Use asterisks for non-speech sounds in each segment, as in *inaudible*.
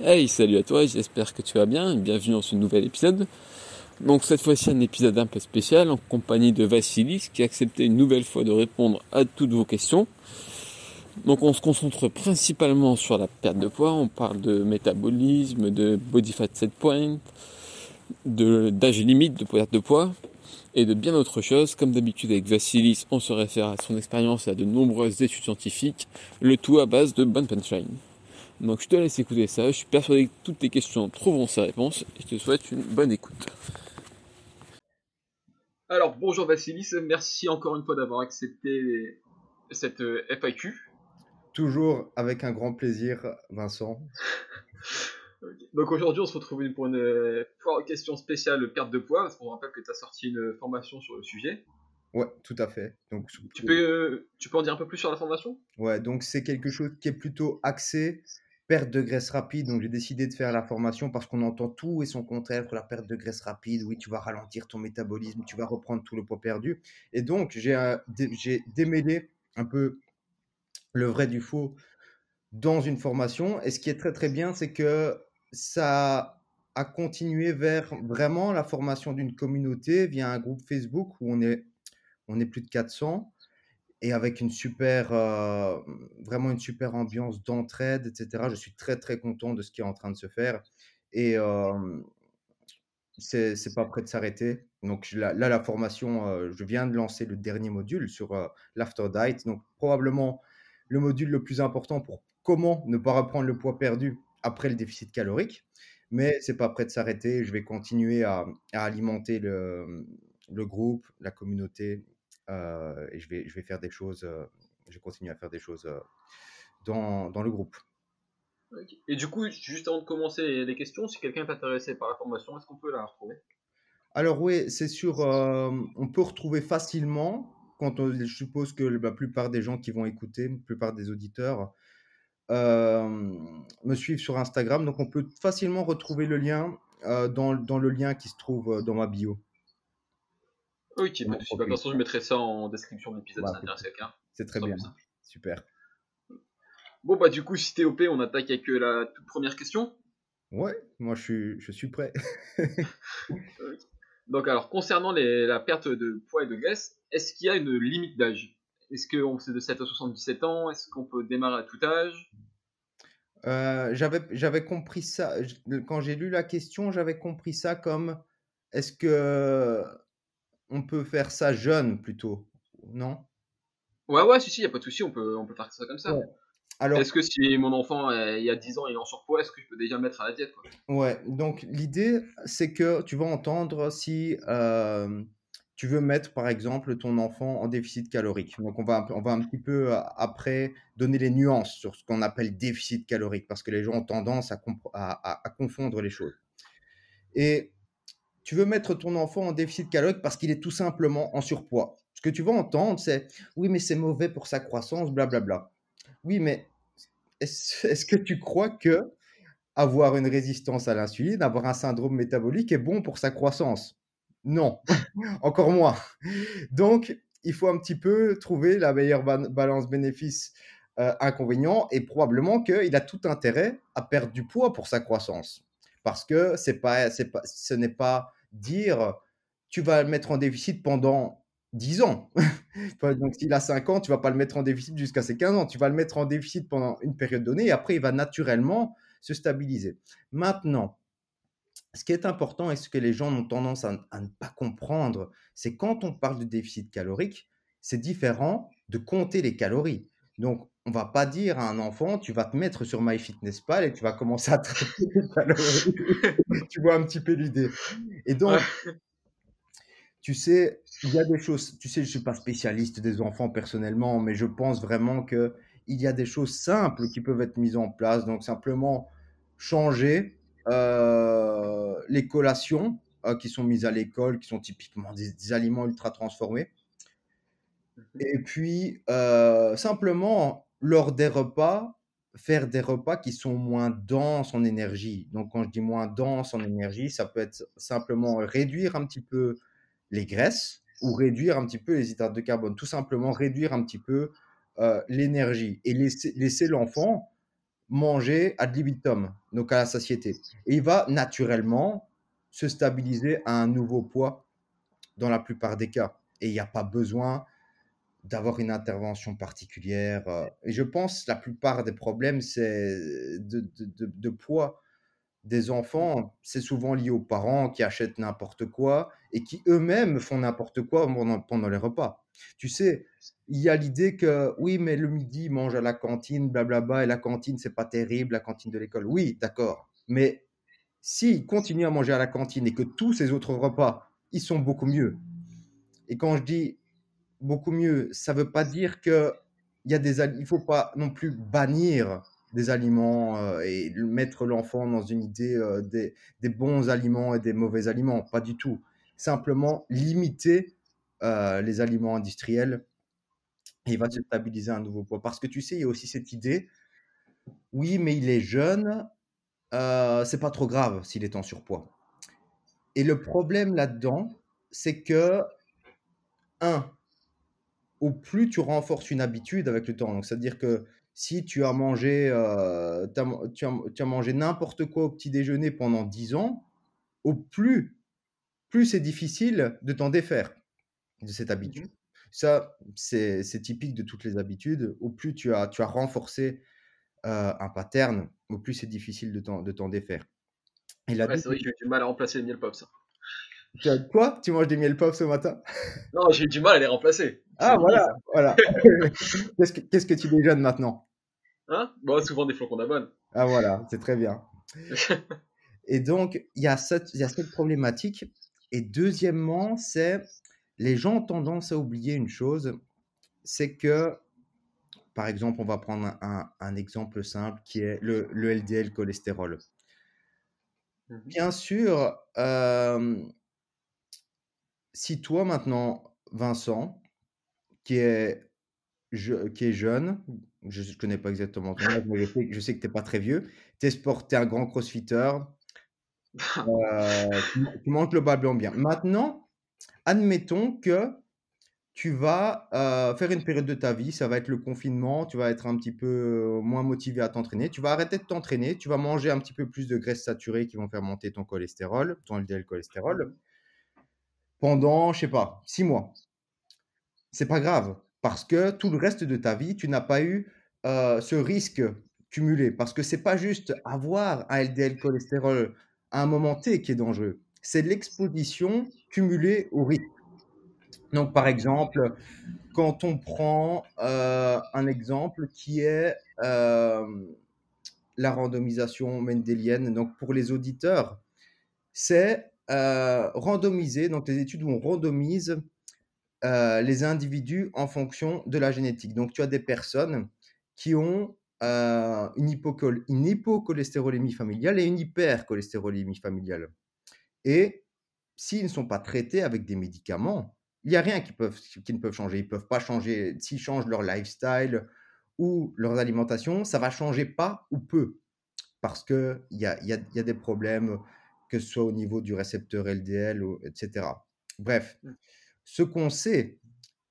Hey, salut à toi, j'espère que tu vas bien, bienvenue dans ce nouvel épisode. Donc cette fois-ci un épisode un peu spécial en compagnie de Vassilis qui a accepté une nouvelle fois de répondre à toutes vos questions. Donc on se concentre principalement sur la perte de poids, on parle de métabolisme, de body fat set point, d'âge limite de perte de poids et de bien d'autres choses. Comme d'habitude avec Vassilis, on se réfère à son expérience et à de nombreuses études scientifiques, le tout à base de bonne punchline. Donc je te laisse écouter ça, je suis persuadé que toutes tes questions trouveront sa réponse et je te souhaite une bonne écoute. Alors bonjour Vassilis, merci encore une fois d'avoir accepté cette euh, FAQ. Toujours avec un grand plaisir Vincent. *laughs* Donc aujourd'hui on se retrouve pour une question spéciale perte de poids, parce qu'on rappelle que tu as sorti une formation sur le sujet. Ouais, tout à fait. Donc, tu, peux, euh, tu peux en dire un peu plus sur la formation? Ouais, donc c'est quelque chose qui est plutôt axé perte de graisse rapide. Donc, j'ai décidé de faire la formation parce qu'on entend tout et son contraire pour la perte de graisse rapide. Oui, tu vas ralentir ton métabolisme, tu vas reprendre tout le poids perdu. Et donc, j'ai démêlé un peu le vrai du faux dans une formation. Et ce qui est très, très bien, c'est que ça a continué vers vraiment la formation d'une communauté via un groupe Facebook où on est, on est plus de 400 et avec une super, euh, vraiment une super ambiance d'entraide, etc. Je suis très très content de ce qui est en train de se faire et euh, c'est pas prêt de s'arrêter. Donc là, la formation, euh, je viens de lancer le dernier module sur euh, l'after diet, donc probablement le module le plus important pour comment ne pas reprendre le poids perdu après le déficit calorique. Mais c'est pas prêt de s'arrêter. Je vais continuer à, à alimenter le, le, groupe, la communauté, et je vais, je vais faire des choses, euh, je vais continuer à faire des choses euh, dans, dans le groupe. Et du coup, juste avant de commencer les questions, si quelqu'un est intéressé par la formation, est-ce qu'on peut la retrouver? Alors oui, c'est sûr, on peut retrouver facilement, quand je suppose que la plupart des gens qui vont écouter, la plupart des auditeurs, me suivent sur Instagram, donc on peut facilement retrouver le lien dans, dans, le lien qui se trouve dans ma bio. Ok, pas de soucis. Bah, je mettrai ça en description de l'épisode, ça intéresse quelqu'un. C'est très bien. Super. Bon, bah, du coup, si t'es OP, on attaque avec euh, la toute première question. Ouais, moi, je suis, je suis prêt. *laughs* *laughs* Donc, alors, concernant les, la perte de poids et de graisse, est-ce qu'il y a une limite d'âge? Est-ce qu'on c'est de 7 à 77 ans? Est-ce qu'on peut démarrer à tout âge? Euh, j'avais compris ça, quand j'ai lu la question, j'avais compris ça comme est-ce que on peut faire ça jeune plutôt, non? Ouais, ouais, si, si, il a pas de souci, on peut, on peut faire ça comme ça. Alors, est-ce que si mon enfant il y a 10 ans il est en surpoids, est-ce que je peux déjà le mettre à la diète Ouais, donc l'idée c'est que tu vas entendre si euh, tu veux mettre par exemple ton enfant en déficit calorique. Donc on va, on va un petit peu euh, après donner les nuances sur ce qu'on appelle déficit calorique parce que les gens ont tendance à, à, à confondre les choses. Et tu veux mettre ton enfant en déficit calorique parce qu'il est tout simplement en surpoids. Ce que tu vas entendre, c'est oui, mais c'est mauvais pour sa croissance, blablabla. Oui, mais est-ce que tu crois que avoir une résistance à l'insuline, avoir un syndrome métabolique est bon pour sa croissance? Non, *laughs* encore moins. Donc, il faut un petit peu trouver la meilleure balance bénéfice-inconvénient euh, et probablement qu'il a tout intérêt à perdre du poids pour sa croissance. Parce que c'est pas, pas, ce n'est pas dire tu vas le mettre en déficit pendant 10 ans. *laughs* Donc, s'il a 5 ans, tu vas pas le mettre en déficit jusqu'à ses 15 ans. Tu vas le mettre en déficit pendant une période donnée et après, il va naturellement se stabiliser. Maintenant, ce qui est important et ce que les gens ont tendance à, ne pas comprendre, c'est quand on parle de déficit calorique, c'est différent de compter les calories. Donc, on va pas dire à un enfant, tu vas te mettre sur MyFitnessPal et tu vas commencer à traiter *laughs* les calories. *laughs* tu vois un petit peu l'idée. Et donc, tu sais, il y a des choses, tu sais, je suis pas spécialiste des enfants personnellement, mais je pense vraiment que il y a des choses simples qui peuvent être mises en place. Donc, simplement changer euh, les collations euh, qui sont mises à l'école, qui sont typiquement des aliments ultra transformés. Et puis, simplement, lors des repas, faire des repas qui sont moins denses en énergie. Donc, quand je dis moins dense en énergie, ça peut être simplement réduire un petit peu les graisses ou réduire un petit peu les hydrates de carbone. Tout simplement réduire un petit peu l'énergie et laisser, laisser l'enfant manger ad libitum, donc à la satiété. Et il va naturellement se stabiliser à un nouveau poids dans la plupart des cas. Et il n'y a pas besoin d'avoir une intervention particulière. euh. Et je pense que la plupart des problèmes, c'est de, de- de- de poids des enfants. C'est souvent lié aux parents qui achètent n'importe quoi et qui eux-mêmes font n'importe quoi pendant, pendant les repas. Tu sais, il y a l'idée que oui, mais le midi, ils mangent à la cantine, blablabla, et la cantine, c'est pas terrible, la cantine de l'école. Oui, d'accord. Mais s'ils continuent à manger à la cantine et que tous ces autres repas, ils sont beaucoup mieux. Et quand je dis beaucoup mieux, ça veut pas dire que il il faut pas non plus bannir des aliments euh, et mettre l'enfant dans une idée euh, des, bons aliments et des mauvais aliments, pas du tout. Simplement limiter euh, les aliments industriels et il va se stabiliser un nouveau poids. Parce que tu sais, il y a aussi cette idée, oui, mais il est jeune, c'est pas trop grave s'il est en surpoids. Et le problème là-dedans, c'est que, un, au plus tu renforces une habitude avec le temps, c'est-à-dire que si tu as mangé, euh, tu as, tu as mangé n'importe quoi au petit déjeuner pendant 10 ans, au plus, plus c'est difficile de t'en défaire de cette habitude. Ça, c'est typique de toutes les habitudes. Au plus tu as, tu as renforcé euh, un pattern, au plus c'est difficile de t'en défaire. Et la Ouais, c'est vrai que j'ai du mal à remplacer les miel pops. hein. Quoi? Tu manges des miel puffs ce matin? Non, j'ai eu du mal à les remplacer. Ah voilà, voilà. *laughs* Qu'est-ce que qu'est-ce que tu déjeunes maintenant? Hein? Bon, souvent des flocons d'avoine. Ah voilà, c'est très bien. *laughs* Et donc, il y a cette, y a cette problématique. Et deuxièmement, c'est les gens ont tendance à oublier une chose, c'est que, par exemple, on va prendre un, un- exemple simple qui est le, le LDL cholestérol. Mhm. Bien sûr, euh, si toi maintenant, Vincent, qui est, je- qui est jeune, je ne connais pas exactement ton âge, mais je sais, je sais que tu n'es pas très vieux, tu es sport, t'es un grand crossfitter, *laughs* euh, tu, tu manges globalement bien. Maintenant, admettons que tu vas euh, faire une période de ta vie, ça va être le confinement, tu vas être un petit peu moins motivé à t'entraîner, tu vas arrêter de t'entraîner, tu vas manger un petit peu plus de graisses saturées qui vont faire monter ton cholestérol, ton LDL cholestérol, pendant, je sais pas, six mois. C'est pas grave, parce que tout le reste de ta vie, tu n'as pas eu euh, ce risque cumulé, parce que c'est pas juste avoir un LDL cholestérol à un moment T qui est dangereux, c'est l'exposition cumulée au risque. Donc, par exemple, quand on prend euh, un exemple qui est euh, la randomisation mendélienne, donc pour les auditeurs, c'est euh, donc les études où on randomise euh, les individus en fonction de la génétique. Donc, tu as des personnes qui ont euh, une, hypocol- une hypocholestérolémie familiale et une hypercholestérolémie familiale. Et s'ils ne sont pas traités avec des médicaments, il n'y a rien qui, peuvent, qui ne peuvent changer. Ils ne peuvent pas changer. S'ils changent leur lifestyle ou leur alimentation, ça va changer pas ou peu. Parce qu'il y a, y, a, y a des problèmes, que ce soit au niveau du récepteur LDL, etc. Bref, ce qu'on sait,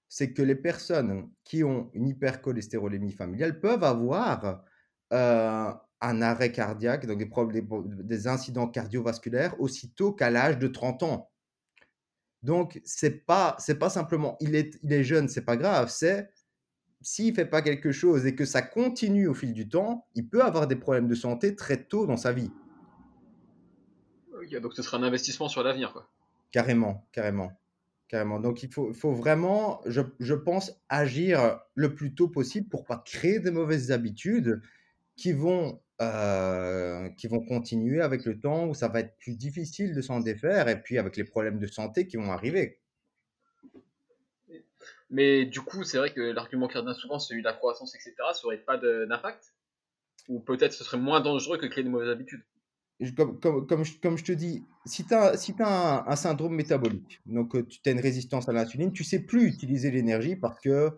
c'est que les personnes qui ont une hypercholestérolémie familiale peuvent avoir euh, un arrêt cardiaque, donc des, problèmes, des incidents cardiovasculaires aussitôt qu'à l'âge de 30 ans. Donc, c'est pas, c'est pas simplement il est, il est jeune, c'est pas grave, c'est s'il fait pas quelque chose et que ça continue au fil du temps, il peut avoir des problèmes de santé très tôt dans sa vie. Donc ce sera un investissement sur l'avenir, quoi. Carrément, carrément, carrément. Donc, il faut, faut vraiment, je, je pense, agir le plus tôt possible pour pas créer de mauvaises habitudes qui vont euh, qui vont continuer avec le temps où ça va être plus difficile de s'en défaire et puis avec les problèmes de santé qui vont arriver. Mais du coup, c'est vrai que l'argument qui revient souvent, celui de la croissance, etc., ça aurait pas d'impact? Ou peut-être ce serait moins dangereux que créer de mauvaises habitudes? Comme, comme, comme, je, comme je te dis, si tu as, si as un, un, syndrome métabolique, donc tu as une résistance à l'insuline, tu sais plus utiliser l'énergie parce que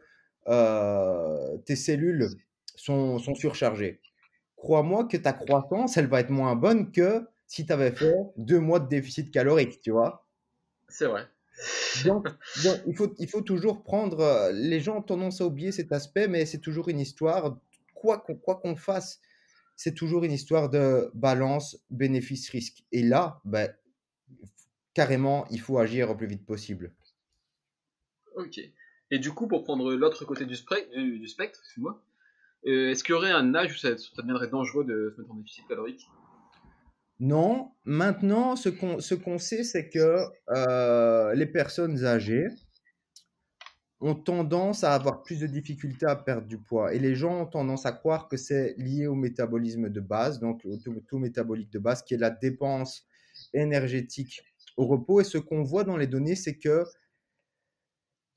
euh, tes cellules sont, sont surchargées crois-moi que ta croissance, elle va être moins bonne que si tu avais fait deux mois de déficit calorique, tu vois. C'est vrai. Donc, *laughs* donc, il, faut, il faut toujours prendre. Les gens ont tendance à oublier cet aspect, mais c'est toujours une histoire. Quoi qu'on quoi qu'on fasse, c'est toujours une histoire de balance bénéfice-risque. Et là, ben, carrément, il faut agir au plus vite possible. Ok. Et du coup, pour prendre l'autre côté du, du, spectre, excuse-moi, euh, est-ce qu'il y aurait un âge où ça, deviendrait dangereux de se mettre en déficit calorique? Non. Maintenant, ce qu'on sait, c'est que euh, les personnes âgées ont tendance à avoir plus de difficultés à perdre du poids. Et les gens ont tendance à croire que c'est lié au métabolisme de base, donc au taux métabolique de base, qui est la dépense énergétique au repos. Et ce qu'on voit dans les données, c'est que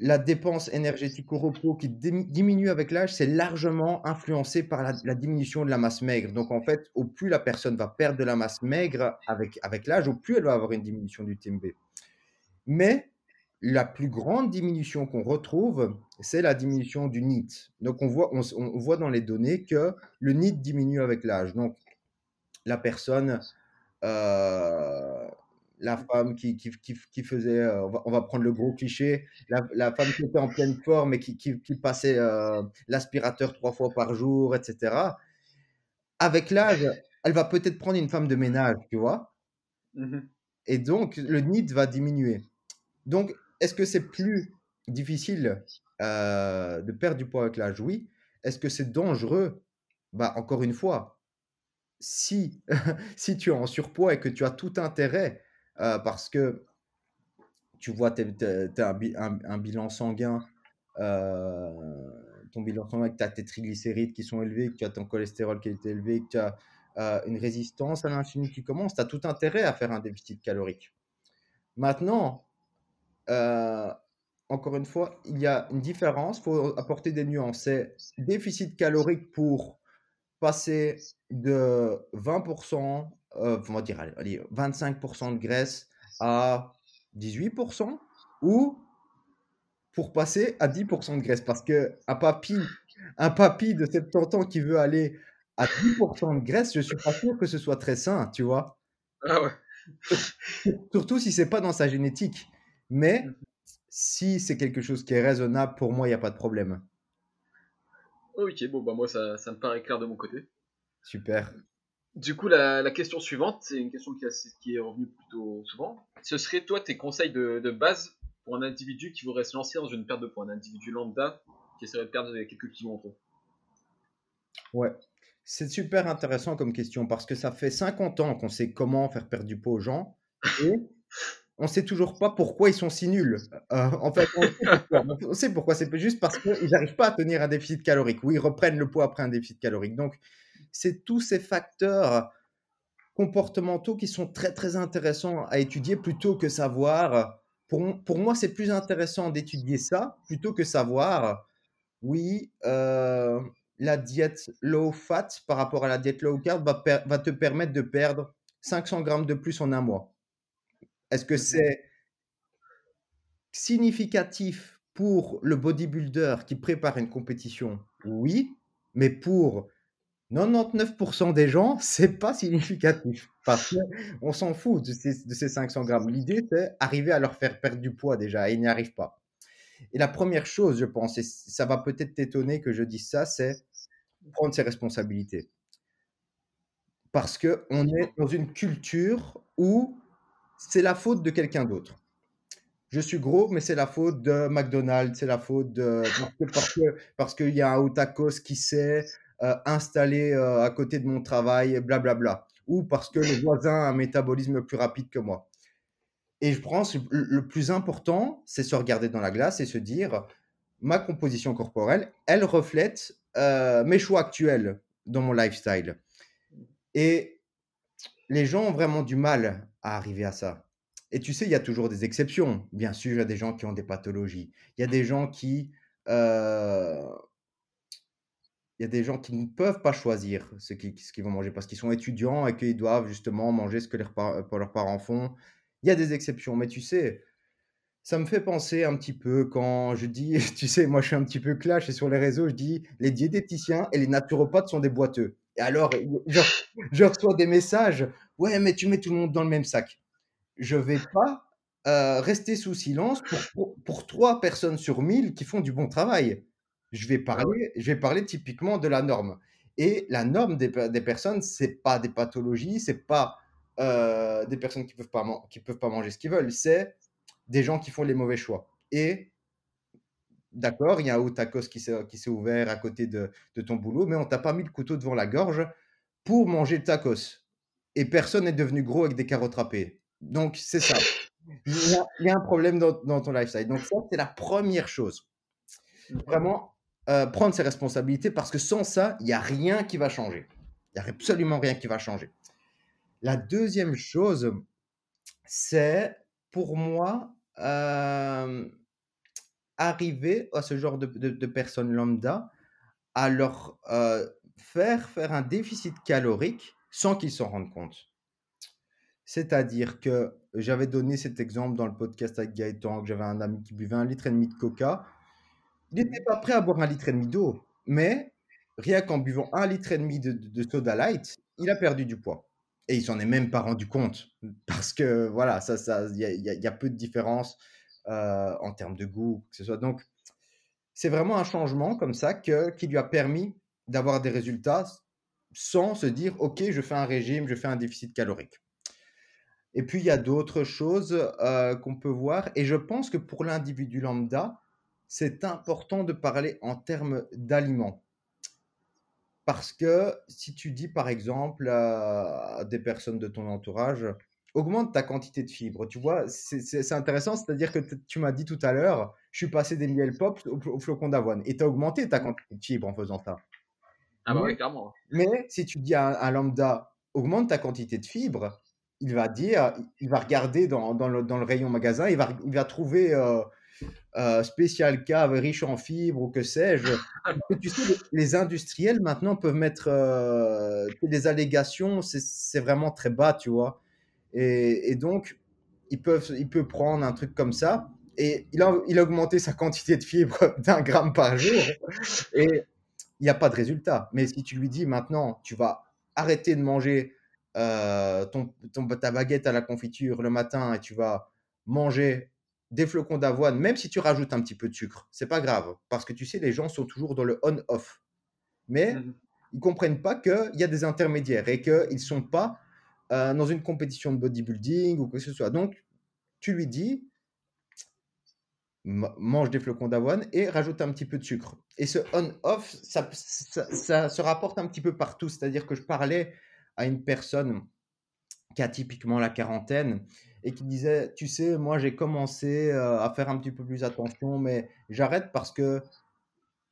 la dépense énergétique au repos qui diminue avec l'âge, c'est largement influencé par la, diminution de la masse maigre. Donc en fait, au plus la personne va perdre de la masse maigre avec, avec l'âge, au plus elle va avoir une diminution du TMB. Mais la plus grande diminution qu'on retrouve, c'est la diminution du NIT. Donc on voit, on voit dans les données que le NIT diminue avec l'âge. Donc la personne euh, la femme qui, qui, qui, faisait, euh, on, va, prendre le gros cliché, la, femme qui était en pleine forme et qui, passait euh, l'aspirateur trois fois par jour, etc. Avec l'âge, elle va peut-être prendre une femme de ménage, tu vois? Mmh et donc, le NID va diminuer. Donc, est-ce que c'est plus difficile euh, de perdre du poids avec l'âge? Oui. Est-ce que c'est dangereux? Bah, Encore une fois, si, *laughs* tu es en surpoids et que tu as tout intérêt euh, parce que tu vois, tu as un, bilan sanguin, euh, ton bilan sanguin, que tu as tes triglycérides qui sont élevés, que tu as ton cholestérol qui est élevé, que tu as une résistance à l'insuline qui commence, tu as tout intérêt à faire un déficit calorique. Maintenant, encore une fois, il y a une différence, il faut apporter des nuances. C'est déficit calorique pour passer de 20% euh, on va dire, allez, 25% de graisse à 18% ou pour passer à 10% de graisse parce que un papy, un papy de 70 ans qui veut aller à 10% de graisse, je suis pas sûr que ce soit très sain, tu vois. Ah ouais. Surtout si c'est pas dans sa génétique. Mais mmh. si c'est quelque chose qui est raisonnable, pour moi, il n'y a pas de problème. Ok, bon, bah moi, ça, ça me paraît clair de mon côté. Super. Du coup, la, question suivante, c'est une question qui, est revenue plutôt souvent. Ce serait, toi, tes conseils de, base pour un individu qui voudrait se lancer dans une perte de poids, un individu lambda qui essaierait de perdre quelques kilos en trop? Ouais, c'est super intéressant comme question parce que ça fait 50 ans qu'on sait comment faire perdre du poids aux gens et *laughs* on sait toujours pas pourquoi ils sont si nuls. Euh, en fait, on sait *laughs* pourquoi. C'est juste parce qu'ils n'arrivent pas à tenir un déficit calorique ou ils reprennent le poids après un déficit calorique. Donc, c'est tous ces facteurs comportementaux qui sont très très intéressants à étudier plutôt que savoir. Pour, pour moi, c'est plus intéressant d'étudier ça plutôt que savoir, oui, euh, la diète low fat par rapport à la diète low carb va, va te permettre de perdre 500 grammes de plus en un mois. Est-ce que mmh c'est significatif pour le bodybuilder qui prépare une compétition? Oui, mais pour 99% des gens, c'est pas significatif *laughs* parce qu'on s'en fout de ces, de ces 500 grammes. L'idée, c'est arriver à leur faire perdre du poids déjà et ils n'y arrivent pas. Et la première chose, je pense, et ça va peut-être t'étonner que je dise ça, c'est prendre ses responsabilités. Parce qu'on est dans une culture où c'est la faute de quelqu'un d'autre. Je suis gros, mais c'est la faute de McDonald's, c'est la faute de. Parce qu'il parce que y a un Otakos qui sait, euh, installé euh, à côté de mon travail, blablabla. Bla, Ou parce que le voisin a un métabolisme plus rapide que moi. Et je pense le plus important, c'est se regarder dans la glace et se dire, ma composition corporelle, elle reflète euh, mes choix actuels dans mon lifestyle. Et les gens ont vraiment du mal à arriver à ça. Et tu sais, il y a toujours des exceptions. Bien sûr, il y a des gens qui ont des pathologies. Il y a des gens qui il y a des gens qui ne peuvent pas choisir ce qu'ils vont manger parce qu'ils sont étudiants et qu'ils doivent justement manger ce que leurs, leurs parents font. Il y a des exceptions, mais tu sais, ça me fait penser un petit peu quand je dis, *laughs* tu sais, moi je suis un petit peu clash et sur les réseaux, je dis les diététiciens et les naturopathes sont des boiteux. Et alors, je, reçois des messages, ouais, mais tu mets tout le monde dans le même sac. Je vais pas euh, rester sous silence pour, pour, trois personnes sur mille qui font du bon travail. Je vais ah parler, je vais parler typiquement de la norme. Et la norme des, des personnes, c'est pas des pathologies, c'est pas euh, des personnes qui peuvent pas qui peuvent pas manger ce qu'ils veulent, c'est des gens qui font les mauvais choix. Et d'accord, il y a un tacos qui s'est ouvert à côté de, de, ton boulot, mais on t'a pas mis le couteau devant la gorge pour manger le tacos. Et personne n'est devenu gros avec des carottes râpées. Donc, c'est ça. Il y, a, un problème dans, dans, ton lifestyle. Donc, ça, c'est la première chose. Vraiment, euh, prendre ses responsabilités parce que sans ça, il n'y a rien qui va changer. Il n'y a absolument rien qui va changer. La deuxième chose, c'est pour moi euh, arriver à ce genre de, de, personnes lambda à leur euh, faire faire un déficit calorique sans qu'ils s'en rendent compte. C'est-à-dire que j'avais donné cet exemple dans le podcast avec Gaëtan, que j'avais un ami qui buvait un litre et demi de coca. Il n'était pas prêt à boire un litre et demi d'eau, mais rien qu'en buvant un litre et demi de, de, soda light, il a perdu du poids. Et il s'en est même pas rendu compte, parce que voilà, ça, ça, il y, a peu de différence euh, en termes de goût, que ce soit. Donc, c'est vraiment un changement comme ça que, qui lui a permis d'avoir des résultats sans se dire, OK, je fais un régime, je fais un déficit calorique. Et puis, il y a d'autres choses euh, qu'on peut voir. Et je pense que pour l'individu lambda, c'est important de parler en termes d'aliments. Parce que si tu dis, par exemple, à des personnes de ton entourage, augmente ta quantité de fibres. Tu vois, c'est intéressant, c'est-à-dire que tu m'as dit tout à l'heure, je suis passé des miel pop au, flocon d'avoine. Et tu as augmenté ta quantité de fibres en faisant ça. Ah bah oui, clairement. Mais si tu dis à un, lambda, augmente ta quantité de fibres, il va dire, il va regarder dans, dans, le, dans le, rayon magasin, il va, il va trouver euh, euh, spécial cave riche en fibres ou que sais-je. tu sais, les industriels maintenant peuvent mettre euh, des allégations, c'est vraiment très bas, tu vois. Et, et, donc, ils peuvent, il peut prendre un truc comme ça et il a, il a augmenté sa quantité de fibres *laughs* d'un gramme par jour. Et il n'y a pas de résultat. Mais si tu lui dis maintenant, tu vas arrêter de manger euh, ton, ta baguette à la confiture le matin et tu vas manger des flocons d'avoine, même si tu rajoutes un petit peu de sucre, c'est pas grave. Parce que tu sais, les gens sont toujours dans le on-off. Mais mmh ils comprennent pas qu'il y a des intermédiaires et qu'ils ne sont pas euh, dans une compétition de bodybuilding ou quoi que ce soit. Donc, tu lui dis, mange des flocons d'avoine et rajoute un petit peu de sucre. Et ce on-off, ça, se rapporte un petit peu partout. C'est-à-dire que je parlais à une personne qui a typiquement la quarantaine et qui disait, tu sais, moi j'ai commencé euh, à faire un petit peu plus attention, mais j'arrête parce que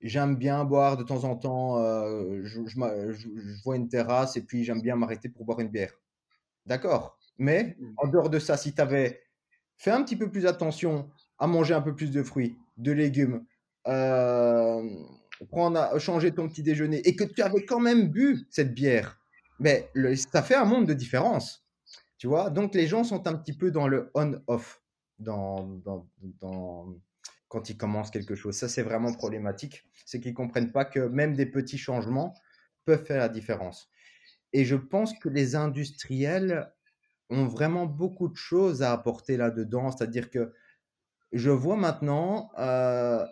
j'aime bien boire de temps en temps, euh, je, vois une terrasse et puis j'aime bien m'arrêter pour boire une bière. D'accord. Mais mmh. en dehors de ça, si tu avais fait un petit peu plus attention à manger un peu plus de fruits, de légumes, euh, prendre à changer ton petit déjeuner et que tu avais quand même bu cette bière, mais ça fait un monde de différence. Tu vois? Donc les gens sont un petit peu dans le on-off dans, dans, dans, quand ils commencent quelque chose. Ça, c'est vraiment problématique. C'est qu'ils ne comprennent pas que même des petits changements peuvent faire la différence. Et je pense que les industriels ont vraiment beaucoup de choses à apporter là-dedans. C'est-à-dire que je vois maintenant, euh,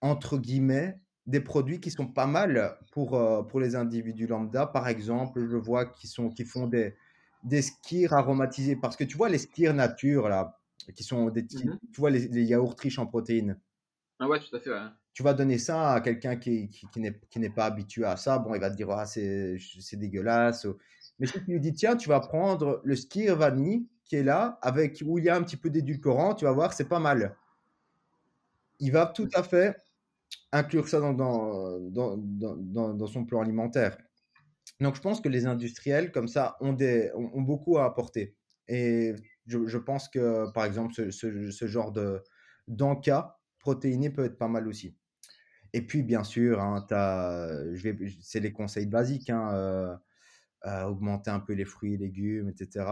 entre guillemets, des produits qui sont pas mal pour, euh, pour les individus lambda. Par exemple, je vois qu'ils sont, qui font des, des skirs aromatisés. Parce que tu vois, les skirs nature, là, qui sont des, mmh tu vois, les, yaourts riches en protéines. Ah ouais, tout à fait, Tu vas donner ça à quelqu'un qui, n'est pas habitué à ça. Bon, il va te dire, ah, c'est dégueulasse. Mais si tu lui dis, tiens, tu vas prendre le skir vanille qui est là, avec, où il y a un petit peu d'édulcorant, tu vas voir, c'est pas mal. Il va tout à fait inclure ça dans, son plan alimentaire. Donc je pense que les industriels, comme ça, ont, beaucoup à apporter. Et je, pense que, par exemple, ce, genre d'encas protéiné peut être pas mal aussi. Et puis, bien sûr, hein, c'est les conseils basiques. Hein, augmenter un peu les fruits et légumes, etc.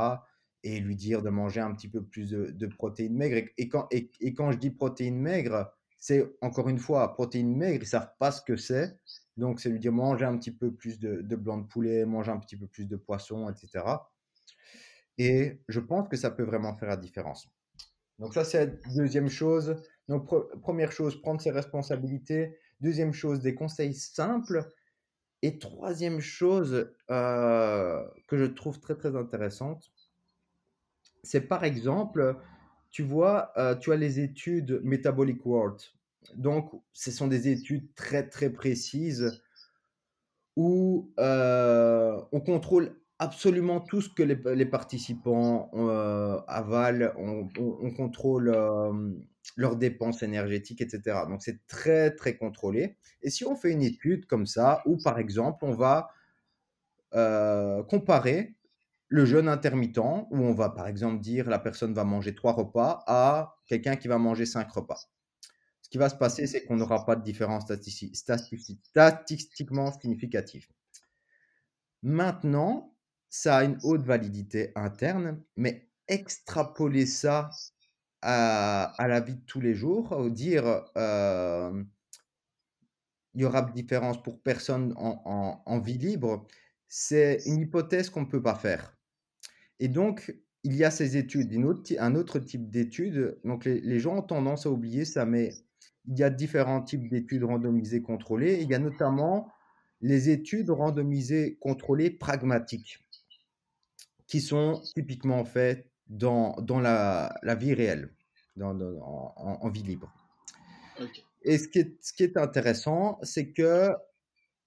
Et lui dire de manger un petit peu plus de, protéines maigres. Et, quand, et, quand je dis protéines maigres, c'est encore une fois, protéines maigres, ils ne savent pas ce que c'est. Donc, c'est lui dire manger un petit peu plus de, blanc de poulet, manger un petit peu plus de poisson, etc. Et je pense que ça peut vraiment faire la différence. Donc, ça, c'est la deuxième chose. Donc, première chose, prendre ses responsabilités. Deuxième chose, des conseils simples Et troisième chose euh, que je trouve très très intéressante, c'est par exemple, tu vois, euh, tu as les études Metabolic World. Donc, ce sont des études très très précises où euh, on contrôle absolument tout ce que les, participants euh, avalent, on, contrôle euh, leurs dépenses énergétiques, etc. Donc c'est très très contrôlé. Et si on fait une étude comme ça, où par exemple on va euh, comparer le jeûne intermittent, où on va par exemple dire la personne va manger trois repas, à quelqu'un qui va manger cinq repas. Ce qui va se passer, c'est qu'on n'aura pas de différence statistiquement significative. Maintenant, ça a une haute validité interne, mais extrapoler ça à, la vie de tous les jours, dire euh, il y aura différence pour personne en, vie libre, c'est une hypothèse qu'on ne peut pas faire. Et donc, il y a ces études, un autre type d'études. Donc, les, gens ont tendance à oublier ça, mais il y a différents types d'études randomisées contrôlées. Il y a notamment les études randomisées contrôlées pragmatiques qui sont typiquement faits dans, dans la, la vie réelle, dans, en, vie libre. Et ce qui est, ce qui est intéressant, c'est que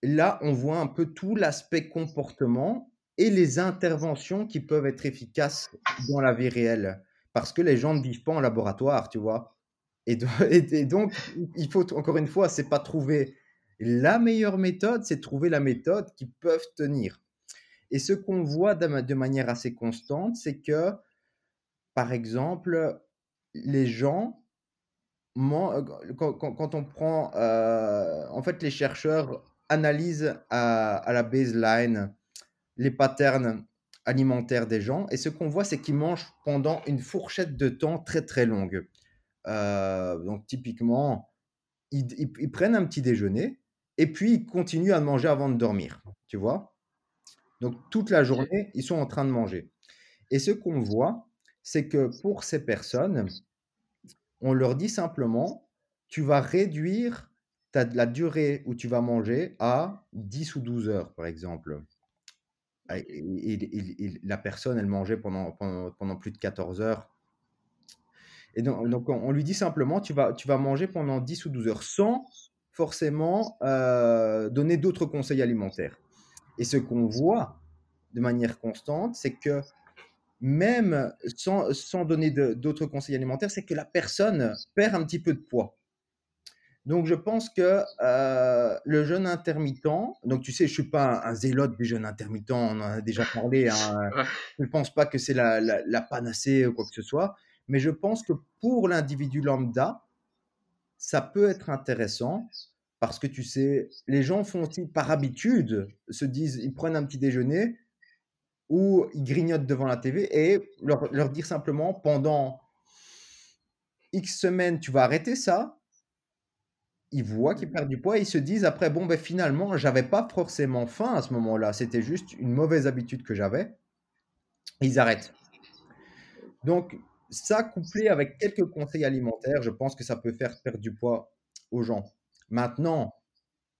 là, on voit un peu tout l'aspect comportement et les interventions qui peuvent être efficaces dans la vie réelle. Parce que les gens ne vivent pas en laboratoire, tu vois. Et, *laughs* et donc, il faut, encore une fois, c'est pas trouver la meilleure méthode, c'est trouver la méthode qui peuvent tenir. Et ce qu'on voit de, manière assez constante, c'est que, par exemple, les gens, euh, quand, on prend, euh, en fait, les chercheurs analysent à, la baseline les patterns alimentaires des gens, et ce qu'on voit, c'est qu'ils mangent pendant une fourchette de temps très très longue. Euh, donc typiquement, ils prennent un petit déjeuner, et puis ils continuent à manger avant de dormir, tu vois? Donc toute la journée, ils sont en train de manger. Et ce qu'on voit, c'est que pour ces personnes, on leur dit simplement, tu vas réduire ta, la durée où tu vas manger à 10 ou 12 heures, par exemple. Et, la personne, elle mangeait pendant, pendant, plus de 14 heures. Et donc, on, lui dit simplement, tu vas, tu vas manger pendant 10 ou 12 heures sans forcément euh, donner d'autres conseils alimentaires. Et ce qu'on voit de manière constante, c'est que même sans, sans donner d'autres conseils alimentaires, c'est que la personne perd un petit peu de poids. Donc, je pense que euh, le jeûne intermittent, donc tu sais, je ne suis pas un, zélote du jeûne intermittent, on en a déjà parlé, *laughs* hein, je ne pense pas que c'est la, la, la, panacée ou quoi que ce soit, mais je pense que pour l'individu lambda, ça peut être intéressant parce que tu sais, les gens font aussi par habitude, se disent, ils prennent un petit déjeuner ou ils grignotent devant la TV et leur, leur dire simplement pendant X semaines, tu vas arrêter ça. Ils voient qu'ils perdent du poids et ils se disent après, bon, ben finalement, j'avais pas forcément faim à ce moment-là. C'était juste une mauvaise habitude que j'avais. Ils arrêtent. Donc, ça couplé avec quelques conseils alimentaires, je pense que ça peut faire perdre du poids aux gens. Maintenant,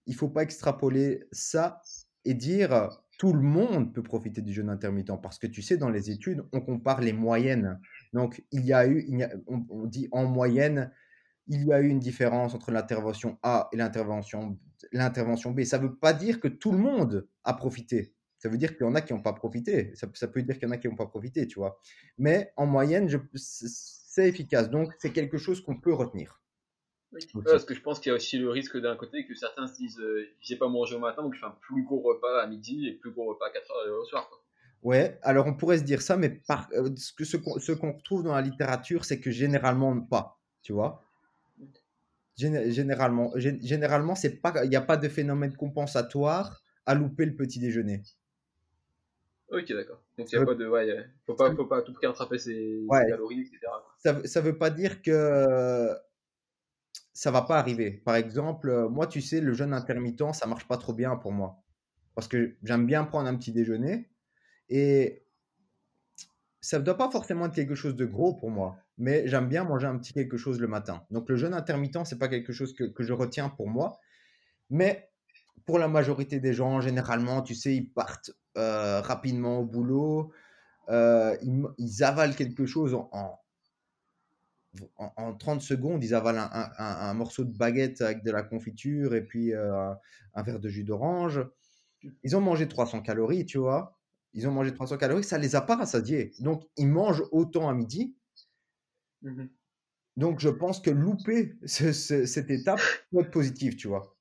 il faut pas extrapoler ça et dire tout le monde peut profiter du jeûne intermittent parce que tu sais, dans les études, on compare les moyennes. Donc, il y a eu, on, dit en moyenne, il y a eu une différence entre l'intervention A et l'intervention, l'intervention B. Ça ne veut pas dire que tout le monde a profité. Ça veut dire qu'il y en a qui n'ont pas profité. Ça, peut dire qu'il y en a qui n'ont pas profité, tu vois. Mais en moyenne, c'est efficace. Donc, c'est quelque chose qu'on peut retenir parce que je pense qu'il y a aussi le risque d'un côté que certains se disent euh, j'ai pas mangé au matin, donc je fais un plus gros repas à midi et plus gros repas à 4 heures euh, au soir. Quoi. Ouais, alors on pourrait se dire ça, mais par, euh, ce, qu'on, ce retrouve dans la littérature, c'est que généralement pas, tu vois. généralement, généralement, c'est pas, il n'y a pas de phénomène compensatoire à louper le petit déjeuner. Ok, d'accord. Donc il n'y a pas de, ouais, faut pas, faut pas à tout prix rattraper ses, calories, etc. Ça, ça veut pas dire que ça va pas arriver. Par exemple, euh, moi, tu sais, le jeûne intermittent, ça marche pas trop bien pour moi. Parce que j'aime bien prendre un petit déjeuner. Et ça ne doit pas forcément être quelque chose de gros pour moi. Mais j'aime bien manger un petit quelque chose le matin. Donc le jeûne intermittent, c'est pas quelque chose que, je retiens pour moi. Mais pour la majorité des gens, généralement, tu sais, ils partent euh, rapidement au boulot, euh, ils, avalent quelque chose en, en- en 30 secondes, ils avalent un, un- un- un morceau de baguette avec de la confiture et puis euh, un verre de jus d'orange. Ils ont mangé 300 calories, tu vois. Ils ont mangé 300 calories, ça les a pas rassasiés. Donc, ils mangent autant à midi. Mhm. Donc, je pense que louper ce- ce- cette étape peut être positif, tu vois.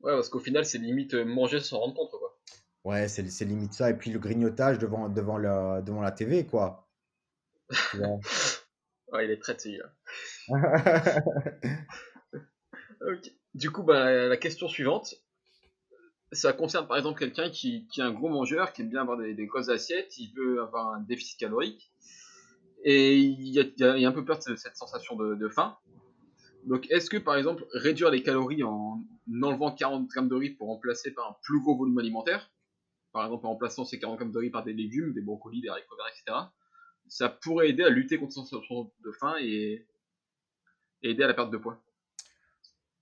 Ouais, parce qu'au final, c'est limite euh, manger sans rendre compte, quoi. Ouais, c'est c'est limite ça. Et puis le grignotage devant, devant, la, devant la TV, quoi. Tu vois. *laughs* Il est très celui-là. *laughs* Ok. Du coup, bah, la question suivante, ça concerne par exemple quelqu'un qui, qui est un gros mangeur, qui aime bien avoir des, des grosses assiettes, il veut avoir un déficit calorique, et il y a, il y un peu peur de ce- cette sensation de, de faim. Donc, est-ce que par exemple, réduire les calories en enlevant 40 grammes de riz pour remplacer par un plus gros volume alimentaire, par exemple en remplaçant ces 40 grammes de riz par des légumes, des brocolis, des haricots verts, etc., ça pourrait aider à lutter contre cette sensation de faim et, et aider à la perte de poids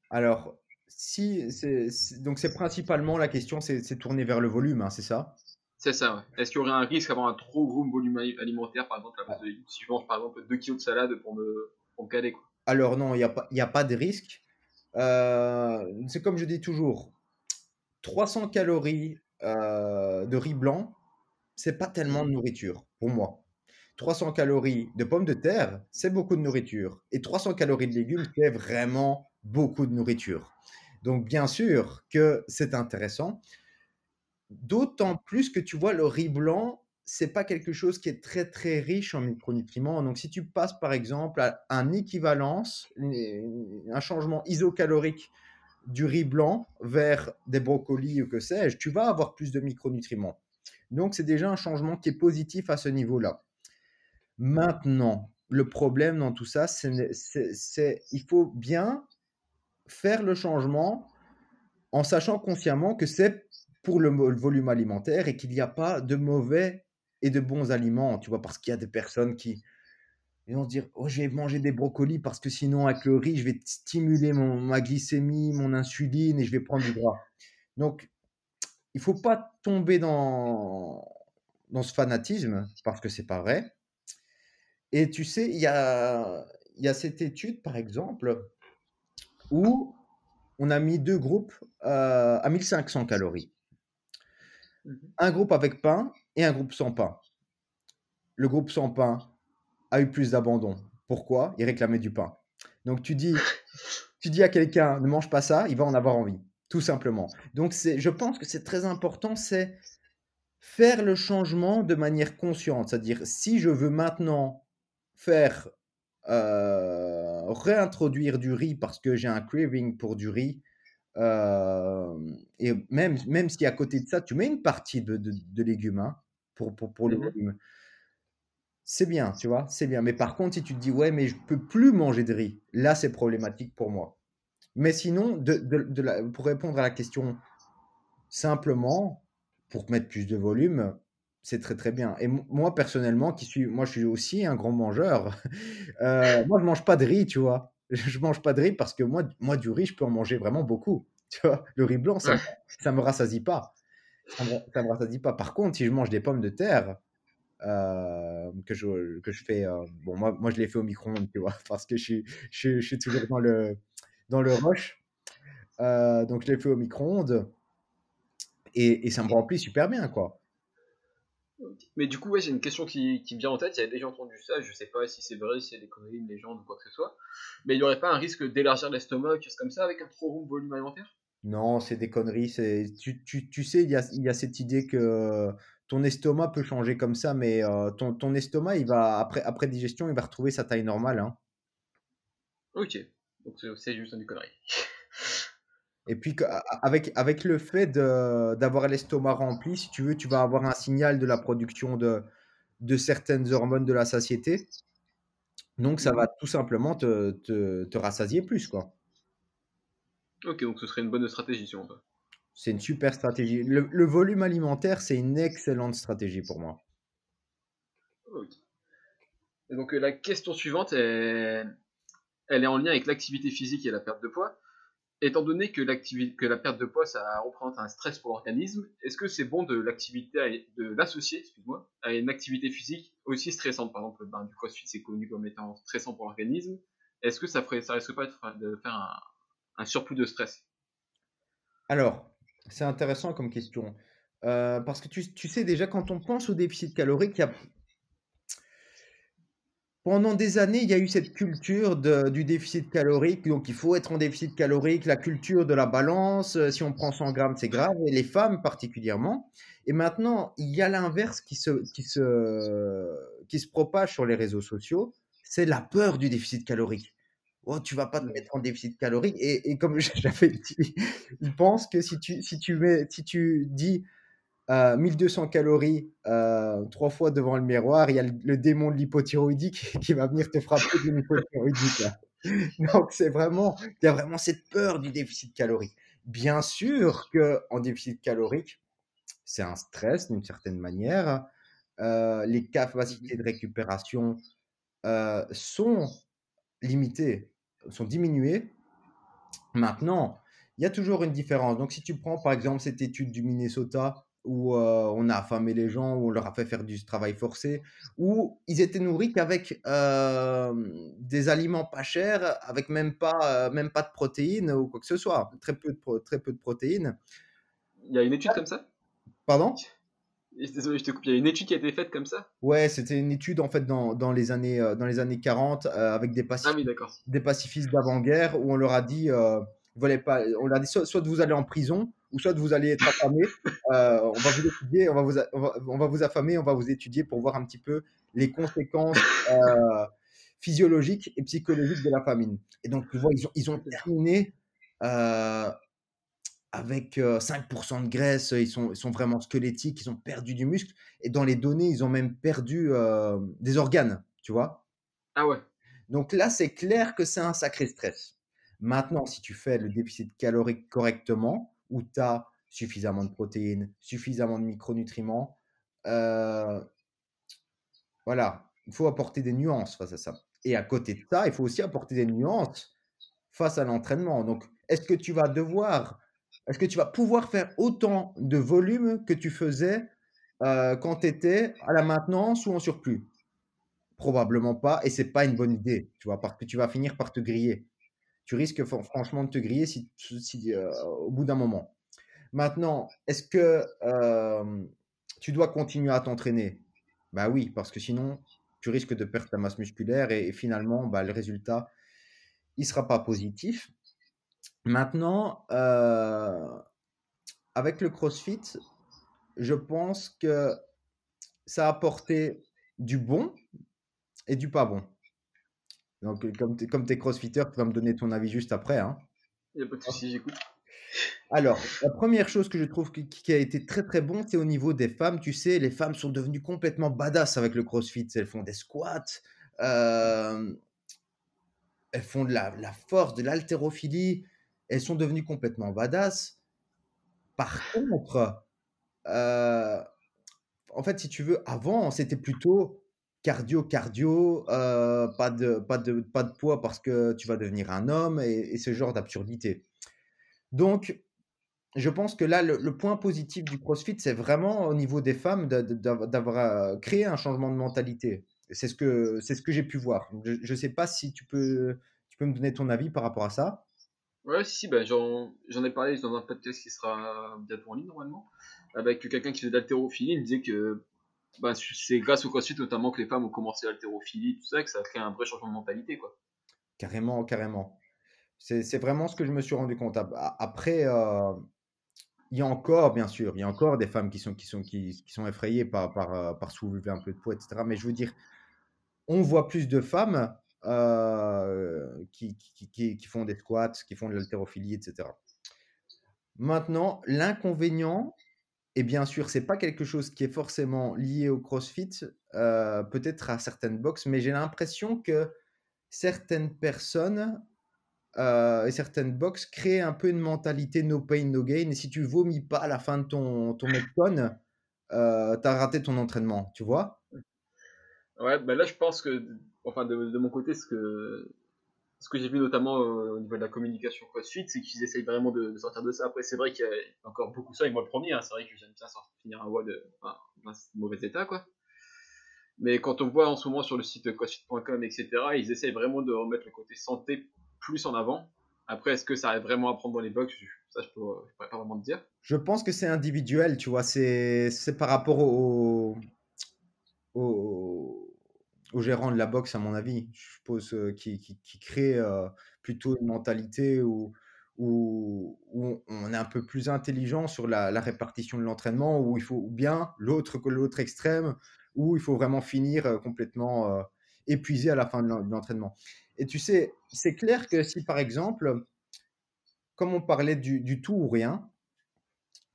Alors, si, c'est, c'est- donc c'est principalement la question, c'est c'est tourné vers le volume, hein, c'est ça? C'est ça, ouais. Est-ce qu'il y aurait un risque d'avoir un trop gros volume ali- alimentaire, par exemple, à base de légumes Si je mange par exemple 2 kilos de salade pour me, pour me caler, quoi? Alors non, il n'y a pas, y a pas de risque. Euh, c'est comme je dis toujours, 300 calories euh, de riz blanc, c'est pas tellement de nourriture pour moi. 300 calories de pommes de terre, c'est beaucoup de nourriture. Et 300 calories de légumes, c'est vraiment beaucoup de nourriture. Donc bien sûr que c'est intéressant. D'autant plus que tu vois, le riz blanc, c'est pas quelque chose qui est très très riche en micronutriments. Donc si tu passes par exemple à un équivalence, un changement isocalorique du riz blanc vers des brocolis ou que sais-je, tu vas avoir plus de micronutriments. Donc c'est déjà un changement qui est positif à ce niveau-là. Maintenant, le problème dans tout ça, c'est, il faut bien faire le changement en sachant consciemment que c'est pour le, volume alimentaire et qu'il n'y a pas de mauvais et de bons aliments, tu vois, parce qu'il y a des personnes qui ils vont se dire, oh, je vais manger des brocolis parce que sinon, avec le riz, je vais stimuler mon, ma glycémie, mon insuline et je vais prendre du gras. Donc, il faut pas tomber dans, dans ce fanatisme parce que c'est pas vrai. Et tu sais, il y a, il y a cette étude, par exemple, où on a mis deux groupes euh, à 1500 calories. Mhm. Un groupe avec pain et un groupe sans pain. Le groupe sans pain a eu plus d'abandon. Pourquoi? Il réclamait du pain. Donc tu dis, *laughs* tu dis à quelqu'un ne mange pas ça, il va en avoir envie, tout simplement. Donc c'est, je pense que c'est très important, c'est faire le changement de manière consciente. C'est-à-dire, si je veux maintenant faire euh, réintroduire du riz parce que j'ai un craving pour du riz, euh, et même, même si à côté de ça, tu mets une partie de, de, de légumes hein, pour, pour, pour le Mhm. volume, c'est bien, tu vois, c'est bien. Mais par contre, si tu te dis, ouais, mais je peux plus manger de riz, là, c'est problématique pour moi. Mais sinon, de, de, de la- pour répondre à la question simplement, pour mettre plus de volume, c'est très très bien. Et mo- moi, personnellement, qui suis, moi, je suis aussi un grand mangeur, *laughs* euh, moi, je mange pas de riz, tu vois. *laughs* Je mange pas de riz parce que moi, moi, du riz, je peux en manger vraiment beaucoup. *laughs* Tu vois, le riz blanc, ça, ça me rassasie pas. Ça me, ça me rassasie pas. Par contre, si je mange des pommes de terre, euh, que, je, que je fais, euh, bon, moi, moi, je les fais au micro-ondes, tu vois, parce que je suis, je, suis- je suis toujours dans le, dans le rush. Euh, donc, je les fais au micro-ondes et, et ça me remplit super bien, quoi. Mais du coup, ouais, j'ai une question qui, qui me vient en tête. J'avais déjà entendu ça. Je sais pas si c'est vrai, si c'est des conneries, une légende ou quoi que ce soit. Mais il n'y aurait pas un risque d'élargir l'estomac, quelque chose comme ça, avec un trop gros volume alimentaire? Non, c'est des conneries. C'est, tu, tu, tu sais, il y a, il y a cette idée que ton estomac peut changer comme ça, mais euh, ton, ton estomac, il va, après, après digestion, il va retrouver sa taille normale. hein. Ok. Donc c'est- c'est juste une connerie. *laughs* Et puis, avec, avec le fait d'avoir l'estomac rempli, si tu veux, tu vas avoir un signal de la production de, de certaines hormones de la satiété. Donc, ça va tout simplement te, te, te rassasier plus, quoi. Ok, donc ce serait une bonne stratégie si on veut. C'est une super stratégie. Le, le volume alimentaire, c'est une excellente stratégie pour moi. Ok. Et donc euh, la question suivante, est... elle est en lien avec l'activité physique et la perte de poids. Étant donné que, la perte de poids, ça représente un stress pour l'organisme, est-ce que c'est bon de l'associer, à une activité physique aussi stressante? Par exemple, ben, du crossfit, c'est connu comme étant stressant pour l'organisme. Est-ce que ça, ça risque pas de faire un, un surplus de stress? Alors, c'est intéressant comme question. Euh, parce que tu, tu, sais déjà, quand on pense au déficit calorique, il y a pendant des années, il y a eu cette culture du déficit calorique. Donc, il faut être en déficit calorique, la culture de la balance. Euh, si on prend 100 grammes, c'est grave, et les femmes particulièrement. Et maintenant, il y a l'inverse qui se, qui, se, qui se propage sur les réseaux sociaux. C'est la peur du déficit calorique. Oh, tu vas pas te mettre en déficit calorique. Et, et comme *laughs* j'avais dit, ils pensent que si tu, si tu, mets, si tu dis 1200 calories euh, trois fois devant le miroir, il y a le, démon de l'hypothyroïdique qui va venir te frapper de l'hypothyroïdique. *laughs* Donc c'est vraiment, il y a vraiment cette peur du déficit calorique. Bien sûr que en déficit calorique, c'est un stress d'une certaine manière. Euh, les capacités de récupération euh, sont limitées, sont diminuées. Maintenant, il y a toujours une différence. Donc, si tu prends par exemple cette étude du Minnesota où on a affamé les gens, où on leur a fait faire du travail forcé, où ils étaient nourris qu'avec des aliments pas chers, avec même pas, même pas de protéines ou quoi que ce soit, très peu de, très peu de protéines. Il y a une étude comme ça? Pardon? Désolé, je te coupe. Il y a une étude qui a été faite comme ça? Ouais, c'était une étude en fait dans, dans, les, années, dans les années 40 avec des, ah oui, des pacifistes d'avant-guerre où on leur a dit, pas, on leur a dit soit, soit vous allez en prison ou soit vous allez être affamé. *laughs* Euh, on va vous étudier, on va vous, on va, vous affamer, on va vous étudier pour voir un petit peu les conséquences euh, physiologiques et psychologiques de la famine. Et donc, tu vois, ils ont, ils ont terminé euh, avec 5% de graisse, ils sont, ils sont vraiment squelettiques, ils ont perdu du muscle. Et dans les données, ils ont même perdu des organes, tu vois. Ah ouais. Donc là, c'est clair que c'est un sacré stress. Maintenant, si tu fais le déficit calorique correctement, où tu as suffisamment de protéines, suffisamment de micronutriments. Euh, voilà, il faut apporter des nuances face à ça. Et à côté de ça, il faut aussi apporter des nuances face à l'entraînement. Donc, est-ce que tu vas devoir, est-ce que tu vas pouvoir faire autant de volume que tu faisais euh, quand tu étais à la maintenance ou en surplus? Probablement pas, et c'est pas une bonne idée, parce que tu vas finir par te griller tu risques franchement de te griller si, euh, au bout d'un moment. Maintenant, est-ce que tu dois continuer à t'entraîner? Bah oui, parce que sinon, tu risques de perdre ta masse musculaire et, finalement, bah, le résultat, il ne sera pas positif. Maintenant, avec le CrossFit, je pense que ça a apporté du bon et du pas bon. Donc, comme tu es, crossfitter, tu vas me donner ton avis juste après. Hein. Il n'y a pas de souci, j'écoute. Alors, la première chose que je trouve qui, a été très très bon, c'est au niveau des femmes. Tu sais, les femmes sont devenues complètement badass avec le crossfit. Elles font des squats, euh, elles font de la, force, de l'haltérophilie. Elles sont devenues complètement badass. Par contre, euh, en fait, si tu veux, avant, c'était plutôt cardio, cardio, euh, pas, de, pas, de, pas de poids parce que tu vas devenir un homme et, ce genre d'absurdité. Donc, je pense que là, le, point positif du CrossFit, c'est vraiment au niveau des femmes d'avoir euh, créé un changement de mentalité. C'est ce que, ce que j'ai pu voir. Je ne sais pas si tu peux, tu peux me donner ton avis par rapport à ça. Ouais, si, ben, j'en, ai parlé dans un podcast qui sera bientôt en ligne normalement, avec quelqu'un qui fait d'haltérophilie. Il me disait que bah, c'est grâce au CrossFit notamment que les femmes ont commencé l'haltérophilie, tout ça, que ça a créé un vrai changement de mentalité. Quoi. Carrément, carrément. C'est vraiment ce que je me suis rendu compte. Après, euh, il y a encore, bien sûr, il y a encore des femmes qui sont, qui sont, qui, sont effrayées par, par, euh, par, soulever un peu de poids, etc. Mais je veux dire, on voit plus de femmes euh, qui, qui, qui, font des squats, qui font de l'haltérophilie, etc. Maintenant, l'inconvénient, et bien sûr, c'est pas quelque chose qui est forcément lié au CrossFit, euh, peut-être à certaines boxes, mais j'ai l'impression que certaines personnes euh, et certaines boxes créent un peu une mentalité no pain, no gain. Si tu vomis pas à la fin de ton, ton metcon, euh, tu as raté ton entraînement, tu vois? Ouais, ben là, je pense que, enfin, de, mon côté, ce que, ce que j'ai vu notamment au niveau de la communication CrossFit, c'est qu'ils essayent vraiment de, sortir de ça. Après, c'est vrai qu'il y a encore beaucoup ça, et moi le premier, hein. c'est vrai que j'aime bien sortir, finir un WOD enfin, un mauvais état, quoi. Mais quand on voit en ce moment sur le site crossfit.com, etc., ils essayent vraiment de remettre le côté santé plus en avant. Après, est-ce que ça arrive vraiment à prendre dans les box? Ça, je ne pourrais pas vraiment te dire. Je pense que c'est individuel, tu vois. C'est par rapport au, au, gérant de la boxe, à mon avis. Je suppose euh, qui, qui, crée euh, plutôt une mentalité où, où, on est un peu plus intelligent sur la, la répartition de l'entraînement, où il faut bien l'autre que l'autre extrême, où il faut vraiment finir euh, complètement épuisé à la fin de l'entraînement. Et tu sais, c'est clair que si par exemple, comme on parlait du, tout ou rien,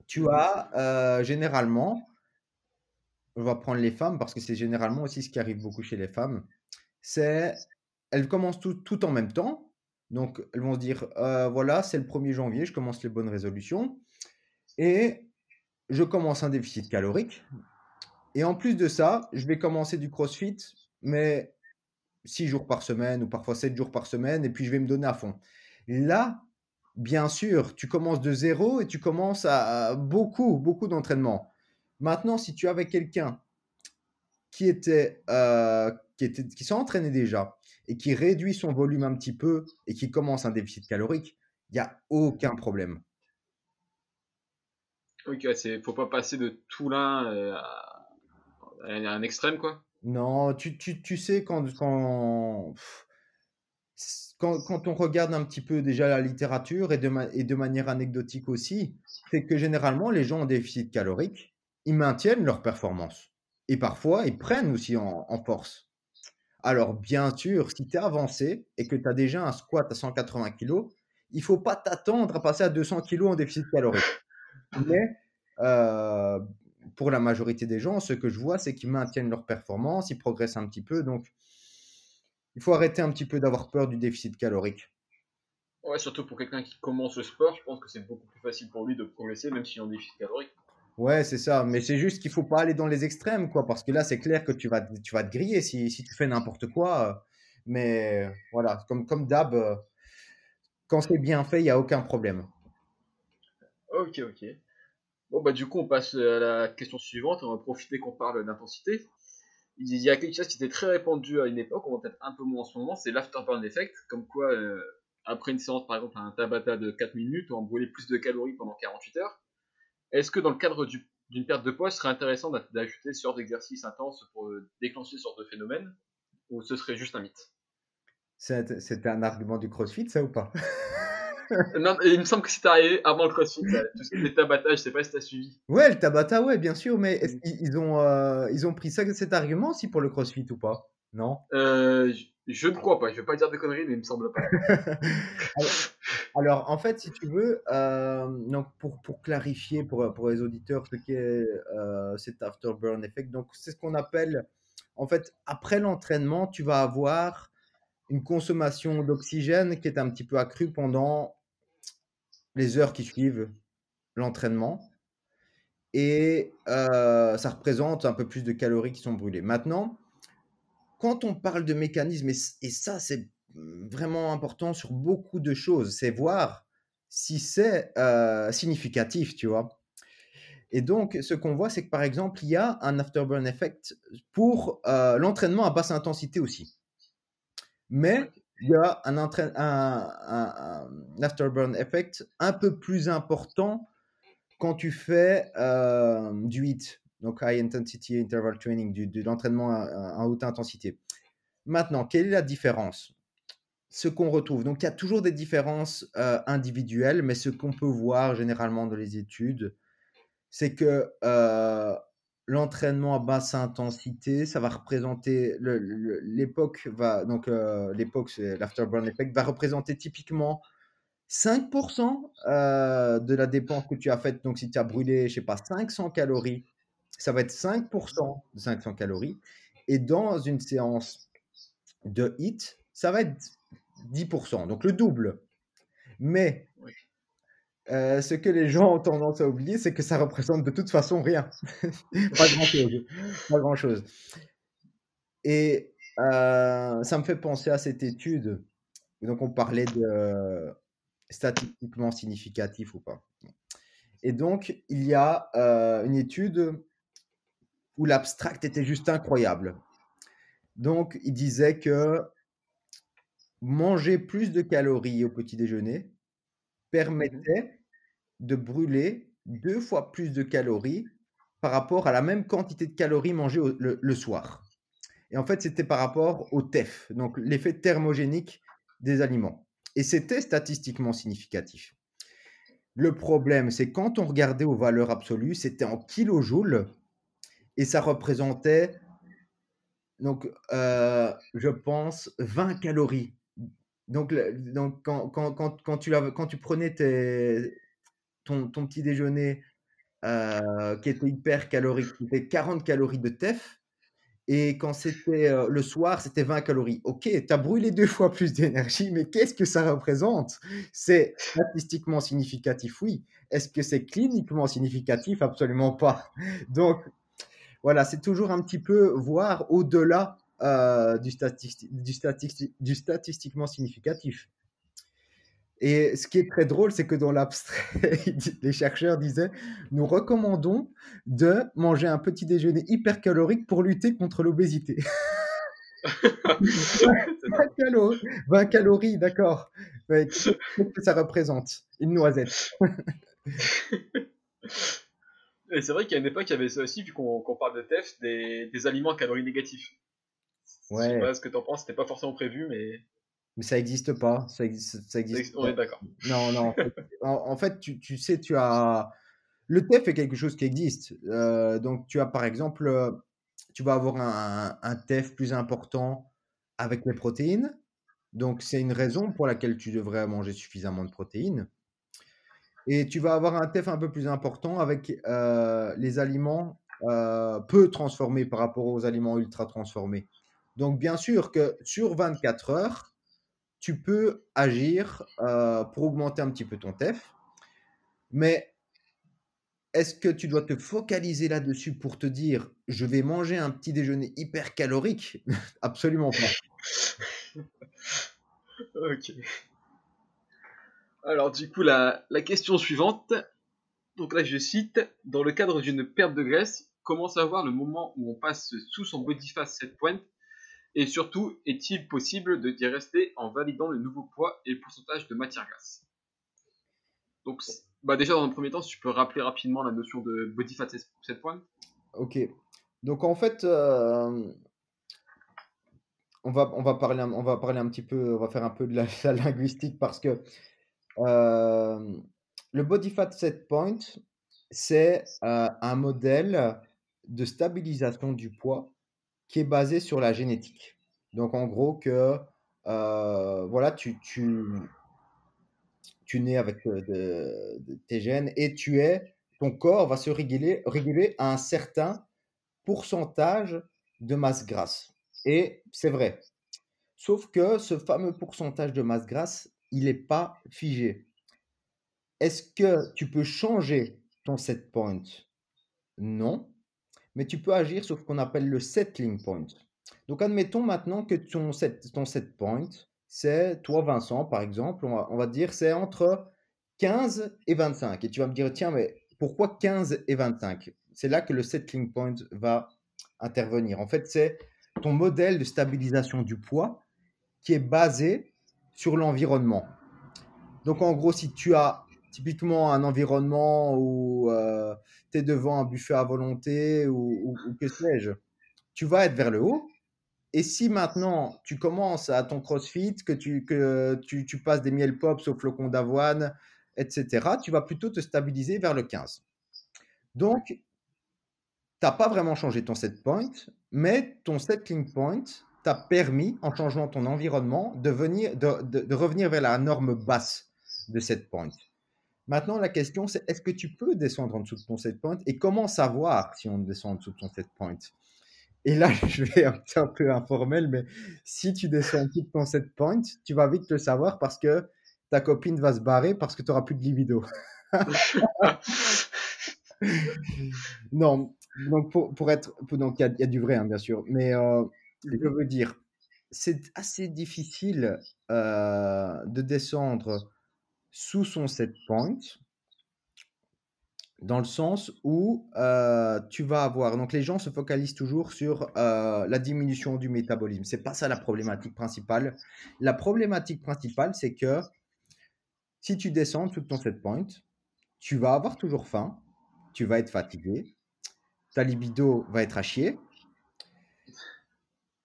tu mmh as généralement, on va prendre les femmes parce que c'est généralement aussi ce qui arrive beaucoup chez les femmes, c'est elles commencent tout, en même temps. Donc elles vont se dire, euh, voilà, c'est le 1er janvier, je commence les bonnes résolutions et je commence un déficit calorique. Et en plus de ça, je vais commencer du crossfit, mais 6 jours par semaine ou parfois 7 jours par semaine et puis je vais me donner à fond. Là, bien sûr, tu commences de zéro et tu commences à, beaucoup, beaucoup d'entraînement. Maintenant, si tu avais quelqu'un qui était, euh, qui était, qui s'est entraîné déjà et qui réduit son volume un petit peu et qui commence un déficit calorique, il n'y a aucun problème. Ok, il faut pas passer de tout l'un euh, à un extrême, quoi. Non, tu, tu, tu sais, quand, quand, quand, on regarde un petit peu déjà la littérature et de, et de manière anecdotique aussi, c'est que généralement, les gens en déficit calorique, ils maintiennent leur performance. Et parfois, ils prennent aussi en, force. Alors, bien sûr, si tu es avancé et que tu as déjà un squat à 180 kg, il faut pas t'attendre à passer à 200 kg en déficit calorique. Mais euh, pour la majorité des gens, ce que je vois, c'est qu'ils maintiennent leur performance, ils progressent un petit peu. Donc, il faut arrêter un petit peu d'avoir peur du déficit calorique. Ouais, surtout pour quelqu'un qui commence le sport, je pense que c'est beaucoup plus facile pour lui de progresser, même s'il est en déficit calorique. Ouais, c'est ça. Mais c'est juste qu'il faut pas aller dans les extrêmes, quoi, parce que là, c'est clair que tu vas, tu vas te griller si, si tu fais n'importe quoi. Mais voilà, comme, comme d'hab, quand c'est bien fait, il n'y a aucun problème. Ok, ok. Bon, bah, du coup, on passe à la question suivante. On va profiter qu'on parle d'intensité. Il y a quelque chose qui était très répandu à une époque, on va peut-être un peu moins en ce moment, c'est l'afterburn effect. Comme quoi, euh, après une séance, par exemple, un Tabata de 4 minutes, on brûler plus de calories pendant 48 heures. Est-ce que dans le cadre d'une perte de poids, ce serait intéressant d'ajouter ce genre d'exercice intense pour euh, déclencher ce genre de phénomène? Ou ce serait juste un mythe? C'est un argument du crossfit, ça ou pas? *laughs* Non, il me semble que c'était arrivé avant le crossfit, tout ce qui était Tabata, je sais pas si t'as suivi. Ouais, le Tabata, ouais, bien sûr, mais qu'ils ils ont, euh, ils ont pris ça, cet argument aussi pour le crossfit ou pas? Non? Euh, je, ne crois pas, je vais pas dire de conneries, mais il me semble pas. *laughs* alors, en fait, si tu veux, euh, donc pour, pour clarifier pour, pour les auditeurs ce qu'est cet afterburn effect, donc c'est ce qu'on appelle, en fait, après l'entraînement, tu vas avoir une consommation d'oxygène qui est un petit peu accrue pendant les heures qui suivent l'entraînement. Et euh, ça représente un peu plus de calories qui sont brûlées. Maintenant, quand on parle de mécanisme, et, ça c'est vraiment important sur beaucoup de choses, c'est voir si c'est euh, significatif, tu vois? Et donc, ce qu'on voit, c'est que par exemple, il y a un afterburn effect pour euh, l'entraînement à basse intensité aussi. Mais il y a un, un, afterburn effect un peu plus important quand tu fais euh, du HIIT, donc High Intensity Interval Training, du, de l'entraînement à, haute intensité. Maintenant, quelle est la différence? Ce qu'on retrouve, donc il y a toujours des différences euh, individuelles, mais ce qu'on peut voir généralement dans les études, c'est que euh, l'entraînement à basse intensité, ça va représenter l'époque va donc euh, l'époque c'est l'afterburn effect va représenter typiquement 5% euh, de la dépense que tu as faite. Donc si tu as brûlé, je sais pas, 500 calories, ça va être 5% de 500 calories. Et dans une séance de HIT, ça va être 10%, donc le double. Mais euh, ce que les gens ont tendance à oublier, c'est que ça représente de toute façon rien. *laughs* pas grand-chose. Pas grand-chose. Et euh, ça me fait penser à cette étude Donc, on parlait de statistiquement significatif ou pas. Et donc, il y a euh, une étude où l'abstract était juste incroyable. Donc, il disait que manger plus de calories au petit déjeuner Mhm. permettait de brûler deux fois plus de calories par rapport à la même quantité de calories mangées au- le, le soir. Et en fait, c'était par rapport au TEF, donc l'effet thermogénique des aliments. Et c'était statistiquement significatif. Le problème, c'est quand on regardait aux valeurs absolues, c'était en kilojoules et ça représentait, donc, euh, je pense, 20 calories. Donc, donc quand, quand, quand, tu, quand tu prenais tes- ton, ton petit déjeuner euh, qui était hyper calorique, c'était 40 calories de TEF. Et quand c'était euh, le soir, c'était 20 calories. Ok, tu as brûlé deux *laughs* fois plus d'énergie, mais qu'est-ce que ça représente? C'est statistiquement significatif, oui. Est-ce que c'est cliniquement significatif? Absolument pas. Donc, voilà, c'est toujours un petit peu voir au-delà euh, du, statisti- du, statisti- du statistiquement significatif. Et ce qui est très drôle, c'est que dans l'abstrait, *laughs* les chercheurs disaient, nous recommandons de manger un petit déjeuner hypercalorique pour lutter contre l'obésité. 20 calories, 20 calories, d'accord. Qu'est-ce que ça représente? Une noisette. *laughs* Et c'est vrai qu'à une époque, il y avait ça aussi, vu qu'on parle de TEF, des, des aliments à calories négatifs. Je sais Ouais, pas ce que t'en penses, c'était pas forcément prévu, mais mais ça n'existe pas. Ça existe, ça existe on pas. est d'accord. Non, non. En fait, *laughs* en, en fait, tu, tu sais, tu as. Le TEF est quelque chose qui existe. Euh, donc, tu as par exemple, euh, tu vas avoir un, un TEF plus important avec les protéines. Donc, c'est une raison pour laquelle tu devrais manger suffisamment de protéines. Et tu vas avoir un TEF un peu plus important avec euh, les aliments euh, peu transformés par rapport aux aliments ultra transformés. Donc, bien sûr que sur 24 heures, tu peux agir euh, pour augmenter un petit peu ton TEF. Mais est-ce que tu dois te focaliser là-dessus pour te dire je vais manger un petit déjeuner hyper calorique *laughs* Absolument pas. *laughs* Ok. Alors du coup, la, question suivante. Donc là, je cite, dans le cadre d'une perte de graisse, comment savoir le moment où on passe sous son body fat set point Et surtout, est-il possible de d'y rester en validant le nouveau poids et le pourcentage de matière grasse? Donc, bah déjà dans un premier temps, si tu peux rappeler rapidement la notion de body fat. Ok. Donc en fait, euh, on va, on va parler, on va parler un petit peu, on va faire un peu de la, la linguistique parce que euh, le body fat set point, c'est euh, un modèle de stabilisation du poids qui est basé sur la génétique. Donc en gros que euh, voilà, tu, tu, nais avec euh, tes gènes et tu es, ton corps va se réguler, réguler à un certain pourcentage de masse grasse. Et c'est vrai. Sauf que ce fameux pourcentage de masse grasse, il n'est pas figé. Est-ce que tu peux changer ton set point? Non. Mais tu peux agir sur ce qu'on appelle le settling point. Donc, admettons maintenant que ton set, point, c'est toi, Vincent, par exemple, on va dire c'est entre 15 et 25. Et tu vas me dire, tiens, mais pourquoi 15 et 25 C'est là que le settling point va intervenir. En fait, c'est ton modèle de stabilisation du poids qui est basé sur l'environnement. Donc, en gros, si tu as typiquement un environnement où tu es devant un buffet à volonté ou, que sais-je, tu vas être vers le haut. Et si maintenant tu commences à ton crossfit, que tu, que tu, passes des miel pops au flocon d'avoine, etc., tu vas plutôt te stabiliser vers le 15. Donc, tu n'as pas vraiment changé ton set point, mais ton settling point t'a permis, en changeant ton environnement, de, venir, de- de revenir vers la norme basse de set point. Maintenant, la question, c'est est-ce que tu peux descendre en dessous de ton set point et comment savoir si on descend en dessous de ton set point? Et là, *laughs* je vais être un peu informel, mais si tu descends en dessous de ton set point, tu vas vite le savoir parce que ta copine va se barrer parce que tu n'auras plus de libido. *laughs* Non, donc pour, pour être, pour- donc il y, a- il y a du vrai, hein, bien sûr, mais euh, je veux dire, c'est assez difficile euh, de descendre sous son set point dans le sens où euh, tu vas avoir. Donc, les gens se focalisent toujours sur euh, la diminution du métabolisme. C'est pas ça la problématique principale. La problématique principale, c'est que si tu descends tout ton set point, tu vas avoir toujours faim, tu vas être fatigué, ta libido va être à chier.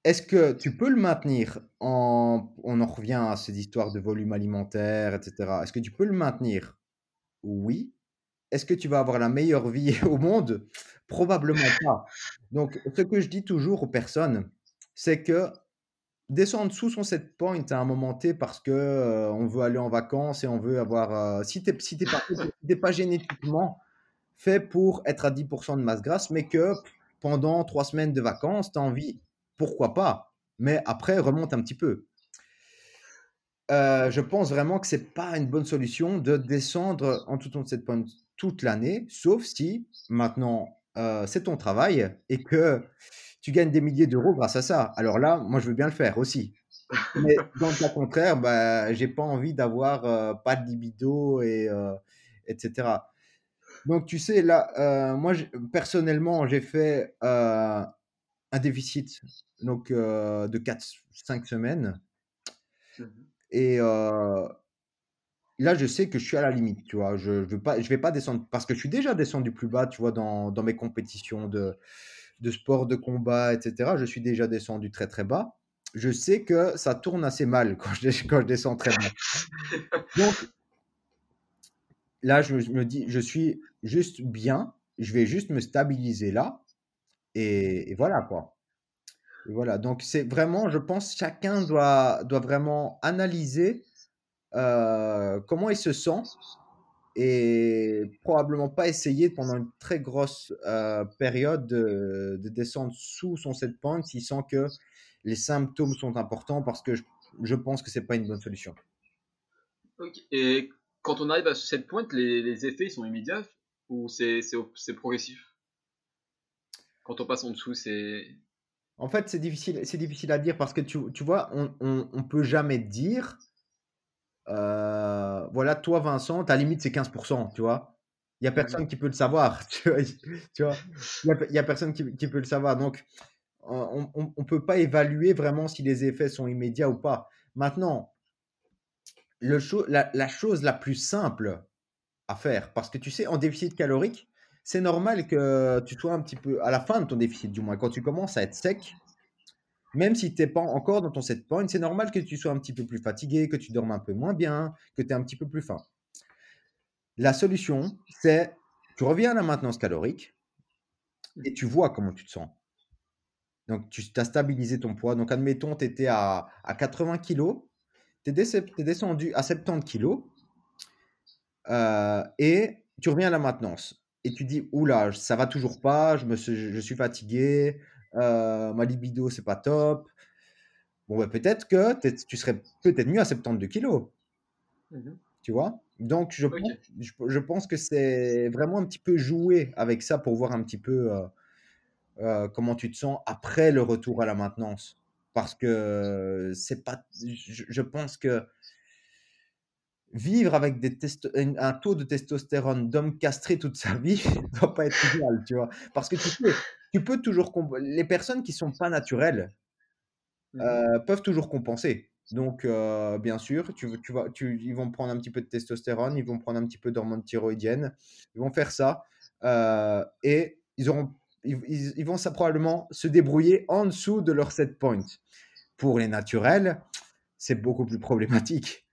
Est-ce que tu peux le maintenir en. On en revient à cette histoire de volume alimentaire, etc. Est-ce que tu peux le maintenir? Oui. Est-ce que tu vas avoir la meilleure vie *laughs* au monde? Probablement pas. Donc, ce que je dis toujours aux personnes, c'est que descendre sous son set point à un moment T parce que euh, on veut aller en vacances et on veut avoir. euh, si tu n'es pas, pas génétiquement fait pour être à 10% de masse grasse, mais que pendant trois semaines de vacances, tu as envie, pourquoi pas Mais après, remonte un petit peu. Euh, je pense vraiment que c'est pas une bonne solution de descendre en tout ton set point toute l'année, sauf si maintenant euh, c'est ton travail et que tu gagnes des milliers d'euros grâce à ça. Alors là, moi, je veux bien le faire aussi. Mais *laughs* dans le cas contraire, bah, j'ai pas envie d'avoir euh, pas de libido et etc. Donc, tu sais, là, moi, personnellement, j'ai fait un déficit donc, euh, de 4-5 semaines. Mhm. Et euh, là, je sais que je suis à la limite, tu vois. Je ne veux pas, je vais pas descendre parce que je suis déjà descendu plus bas, tu vois, dans, dans mes compétitions de, de sport, de combat, etc. Je suis déjà descendu très, très bas. Je sais que ça tourne assez mal *laughs* quand je, quand je descends très bas. Donc, là, je me dis, je suis juste bien. Je vais juste me stabiliser là. Et, voilà, quoi. Voilà. Donc, c'est vraiment, je pense, chacun doit, doit vraiment analyser euh, comment il se sent et probablement pas essayer pendant une très grosse euh, période de, de descendre sous son set point s'il sent que les symptômes sont importants parce que je, pense que c'est pas une bonne solution. Et quand on arrive à cette pointe, les, les effets sont immédiats ou c'est progressif? Quand on passe en dessous, c'est. En fait, c'est difficile, c'est difficile à dire parce que tu, tu vois, on, on, on peut jamais dire, euh, voilà, toi Vincent, ta limite c'est 15%, tu vois. Il y a personne qui peut le savoir, *laughs* tu vois. Il y a, personne qui, qui peut le savoir. Donc, on ne peut pas évaluer vraiment si les effets sont immédiats ou pas. Maintenant, le cho- la, la chose la plus simple à faire, parce que tu sais, en déficit calorique, c'est normal que tu sois un petit peu à la fin de ton déficit, du moins, quand tu commences à être sec, même si tu n'es pas encore dans ton set point, c'est normal que tu sois un petit peu plus fatigué, que tu dormes un peu moins bien, que tu es un petit peu plus faim. La solution, c'est tu reviens à la maintenance calorique et tu vois comment tu te sens. Donc, tu as stabilisé ton poids. Donc, admettons, tu étais à, à 80 kg, tu es, descendu à 70 kg euh, et tu reviens à la maintenance. Et tu dis, oula, ça va toujours pas, je, me, suis- je suis fatigué, euh, ma libido, c'est pas top. Bon, bah, peut-être que tu serais peut-être mieux à 72 kg, Mhm. tu vois? Donc, je, pense, je, je pense que c'est vraiment un petit peu jouer avec ça pour voir un petit peu euh, euh, comment tu te sens après le retour à la maintenance. Parce que c'est pas. Je, je pense que vivre avec des testo- un taux de testostérone d'homme castré toute sa vie *laughs* ne doit pas être idéal, tu vois. Parce que tu peux, tu peux toujours. Les personnes qui sont pas naturelles Mhm. euh, peuvent toujours compenser. Donc, euh, bien sûr, tu, tu vas, tu, ils vont prendre un petit peu de testostérone, ils vont prendre un petit peu d'hormones thyroïdiennes, ils vont faire ça euh, et ils, auront, ils- ils vont ça probablement se débrouiller en dessous de leur set point. Pour les naturels, c'est beaucoup plus problématique.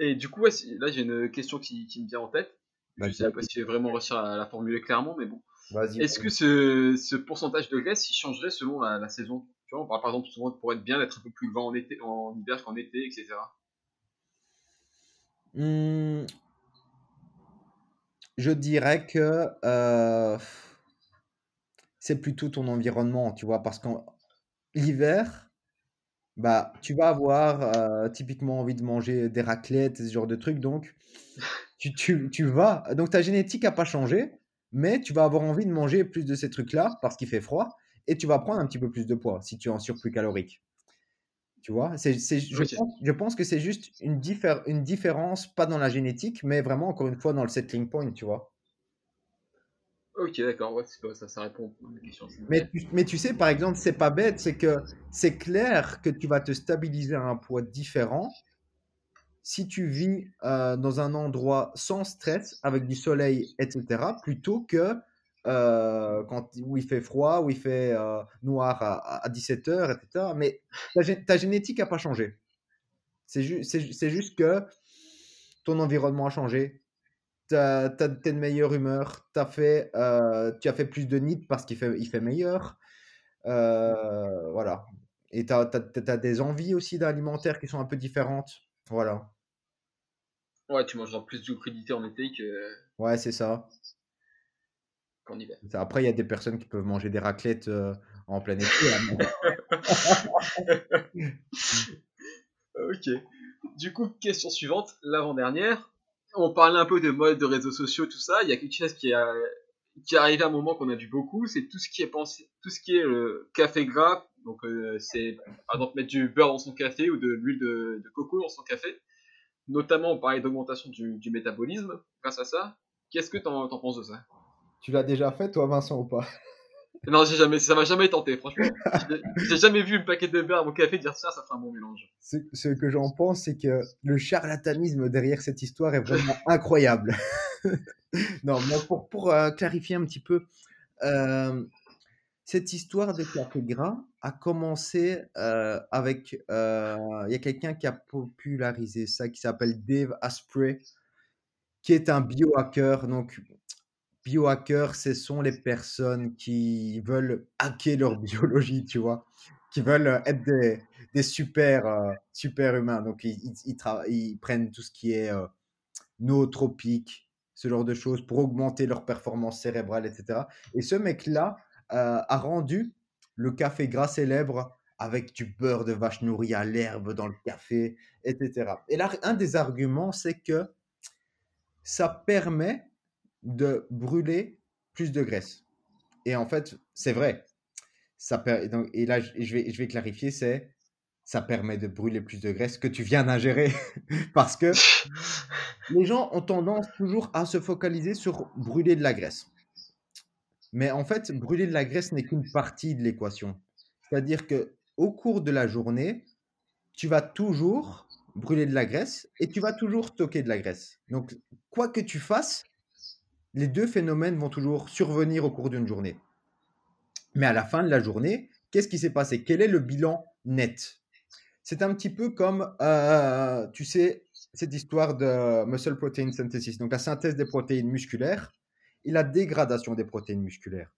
Et du coup, ouais, là j'ai une question qui, qui me vient en tête. Je Vas-y, sais pas si je vais vraiment réussir à la formuler clairement, mais bon. Est-ce que ce, ce pourcentage de graisse il changerait selon la, la saison? Tu vois, on parle par exemple souvent pour être bien d'être un peu plus gras en été, en hiver qu'en été, etc. Hmm, je dirais que euh, c'est plutôt ton environnement, tu vois, parce qu'en l'hiver, bah, tu vas avoir euh, typiquement envie de manger des raclettes, et ce genre de trucs, donc tu, tu, tu vas, donc ta génétique n'a pas changé, mais tu vas avoir envie de manger plus de ces trucs-là parce qu'il fait froid, et tu vas prendre un petit peu plus de poids si tu es en surplus calorique. Tu vois, c'est, c'est, je, pense, je pense que c'est juste une, diffé- une différence, pas dans la génétique, mais vraiment, encore une fois, dans le settling point, tu vois? Ok, d'accord, ouais, c'est pas- ça, ça répond à la question. Mais tu, mais tu sais, par exemple, c'est pas bête, c'est que c'est clair que tu vas te stabiliser à un poids différent si tu vis euh, dans un endroit sans stress, avec du soleil, etc., plutôt que euh, quand, où il fait froid, où il fait euh, noir à, 17h, etc. Mais ta, gé- ta génétique n'a pas changé. Ju- c'est juste que ton environnement a changé. Tu as, de meilleure humeur. T'as fait, euh, tu as fait plus de nids parce qu'il fait, il fait meilleur. Euh, voilà. Et tu as, des envies aussi d'alimentaire qui sont un peu différentes. Voilà. Ouais, tu manges genre plus de crudité en été que- Ouais, c'est ça. qu'en hiver. Ça, Après, il y a des personnes qui peuvent manger des raclettes euh, en plein été. hein. *laughs* Ok. Du coup, question suivante, l'avant-dernière. On parlait un peu de mode, de réseaux sociaux, tout ça. Il y a quelque chose qui, a, qui est arrivé à un moment qu'on a vu beaucoup, c'est tout ce qui est pensé, tout ce qui est le café gras. Donc, euh, c'est par exemple mettre du beurre dans son café ou de l'huile de, coco dans son café. Notamment, on parlait d'augmentation du, du métabolisme grâce à ça. Qu'est-ce que t'en, t'en penses de ça? Tu l'as déjà fait, toi, Vincent, ou pas? Non, j'ai jamais, ça m'a jamais tenté, franchement. J'ai- jamais vu une paquet de beurre à mon café dire ça, ça fera un bon mélange. ce, que j'en pense, c'est que le charlatanisme derrière cette histoire est vraiment *laughs* incroyable. *laughs* non, mais pour, pour euh, clarifier un petit peu, euh, cette histoire de café gras a commencé euh, avec. Il y a quelqu'un qui a popularisé ça qui s'appelle Dave Asprey, qui est un biohacker. Donc, biohackers, ce sont les personnes qui veulent hacker leur *laughs* biologie, tu vois, qui veulent euh, être des, super, euh, super humains. Donc, ils, ils, ils prennent tout ce qui est euh, nootropique, ce genre de choses pour augmenter leur performance cérébrale, etc. Et ce mec-là euh, a rendu le café gras célèbre avec du beurre de vache nourrie à l'herbe dans le café, etc. Et là, un des arguments, c'est que ça permet de brûler plus de graisse. Et en fait, c'est vrai. Ça per- et là, je je vais, je vais clarifier, c'est ça permet de brûler plus de graisse que tu viens d'ingérer. *laughs* Parce que les gens ont tendance toujours à se focaliser sur brûler de la graisse. Mais en fait, brûler de la graisse n'est qu'une partie de l'équation. C'est-à-dire que au cours de la journée, tu vas toujours brûler de la graisse et tu vas toujours stocker de la graisse. Donc, quoi que tu fasses, les deux phénomènes vont toujours survenir au cours d'une journée. Mais à la fin de la journée, qu'est-ce qui s'est passé? Quel est le bilan net? C'est un petit peu comme, euh, tu sais, cette histoire de muscle protein synthesis, donc la synthèse des protéines musculaires et la dégradation des protéines musculaires.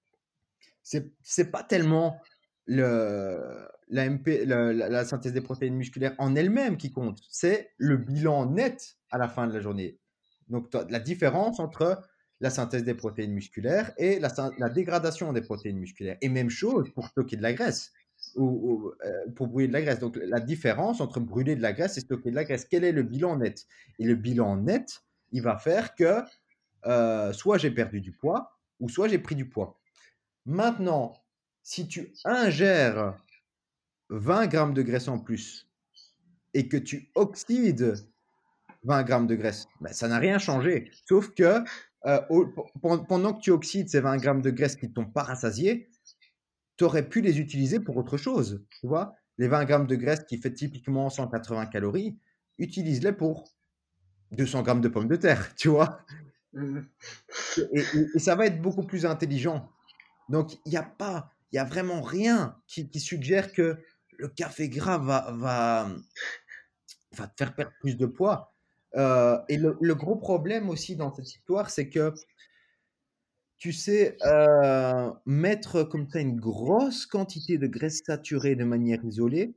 C'est c'est pas tellement le, la, le- la, synthèse des protéines musculaires en elle-même qui compte, c'est le bilan net à la fin de la journée. Donc la différence entre la synthèse des protéines musculaires et la, la dégradation des protéines musculaires. Et même chose pour stocker de la graisse ou, ou, euh, pour brûler de la graisse. Donc la différence entre brûler de la graisse et stocker de la graisse, quel est le bilan net? Et le bilan net, il va faire que euh, soit j'ai perdu du poids ou soit j'ai pris du poids. Maintenant, si tu ingères 20 grammes de graisse en plus et que tu oxydes 20 grammes de graisse, ben, ça n'a rien changé. Sauf que euh, au- pendant que tu oxydes ces 20 grammes de graisse qui ne t'ont pas rassasié, tu aurais pu les utiliser pour autre chose. Tu vois, les 20 grammes de graisse qui fait typiquement 180 calories, utilise-les pour 200 grammes de pommes de terre, *laughs* tu vois? Mhm. Et, et- et ça va être beaucoup plus intelligent. Donc, il n'y a pas, il y a vraiment rien qui, qui suggère que le café gras va, va, va te faire perdre plus de poids. Euh, et le, le gros problème aussi dans cette histoire, c'est que tu sais, euh, mettre comme ça une grosse quantité de graisse saturée de manière isolée,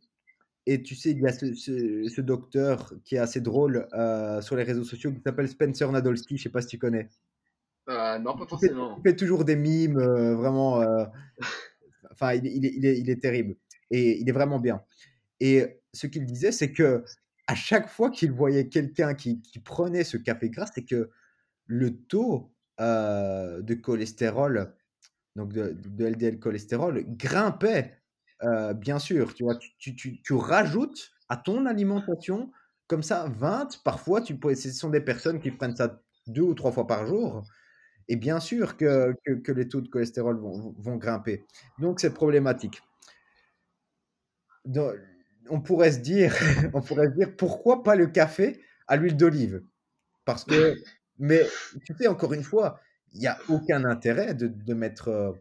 et tu sais, il y a ce, ce- ce docteur qui est assez drôle euh, sur les réseaux sociaux qui s'appelle Spencer Nadolski, je sais pas si tu connais. Euh, non, pas Il fait, forcément. il fait toujours des mimes, euh, vraiment. *laughs* Enfin, il, est, il est terrible. Et il est vraiment bien. Et ce qu'il disait, c'est que à chaque fois qu'il voyait quelqu'un qui, prenait ce café gras, c'est que le taux euh, de cholestérol donc de, LDL cholestérol, grimpait, euh, bien sûr. Tu, vois, tu, rajoutes à ton alimentation comme ça 20, parfois, tu ce sont des personnes qui prennent ça deux ou trois fois par jour. Et bien sûr que, que, les taux de cholestérol vont, vont grimper. Donc, c'est problématique. On pourrait se dire, *laughs* on pourrait dire pourquoi pas le café à l'huile d'olive? Parce que, mais tu sais, encore une fois, il n'y a aucun intérêt de, mettre euh,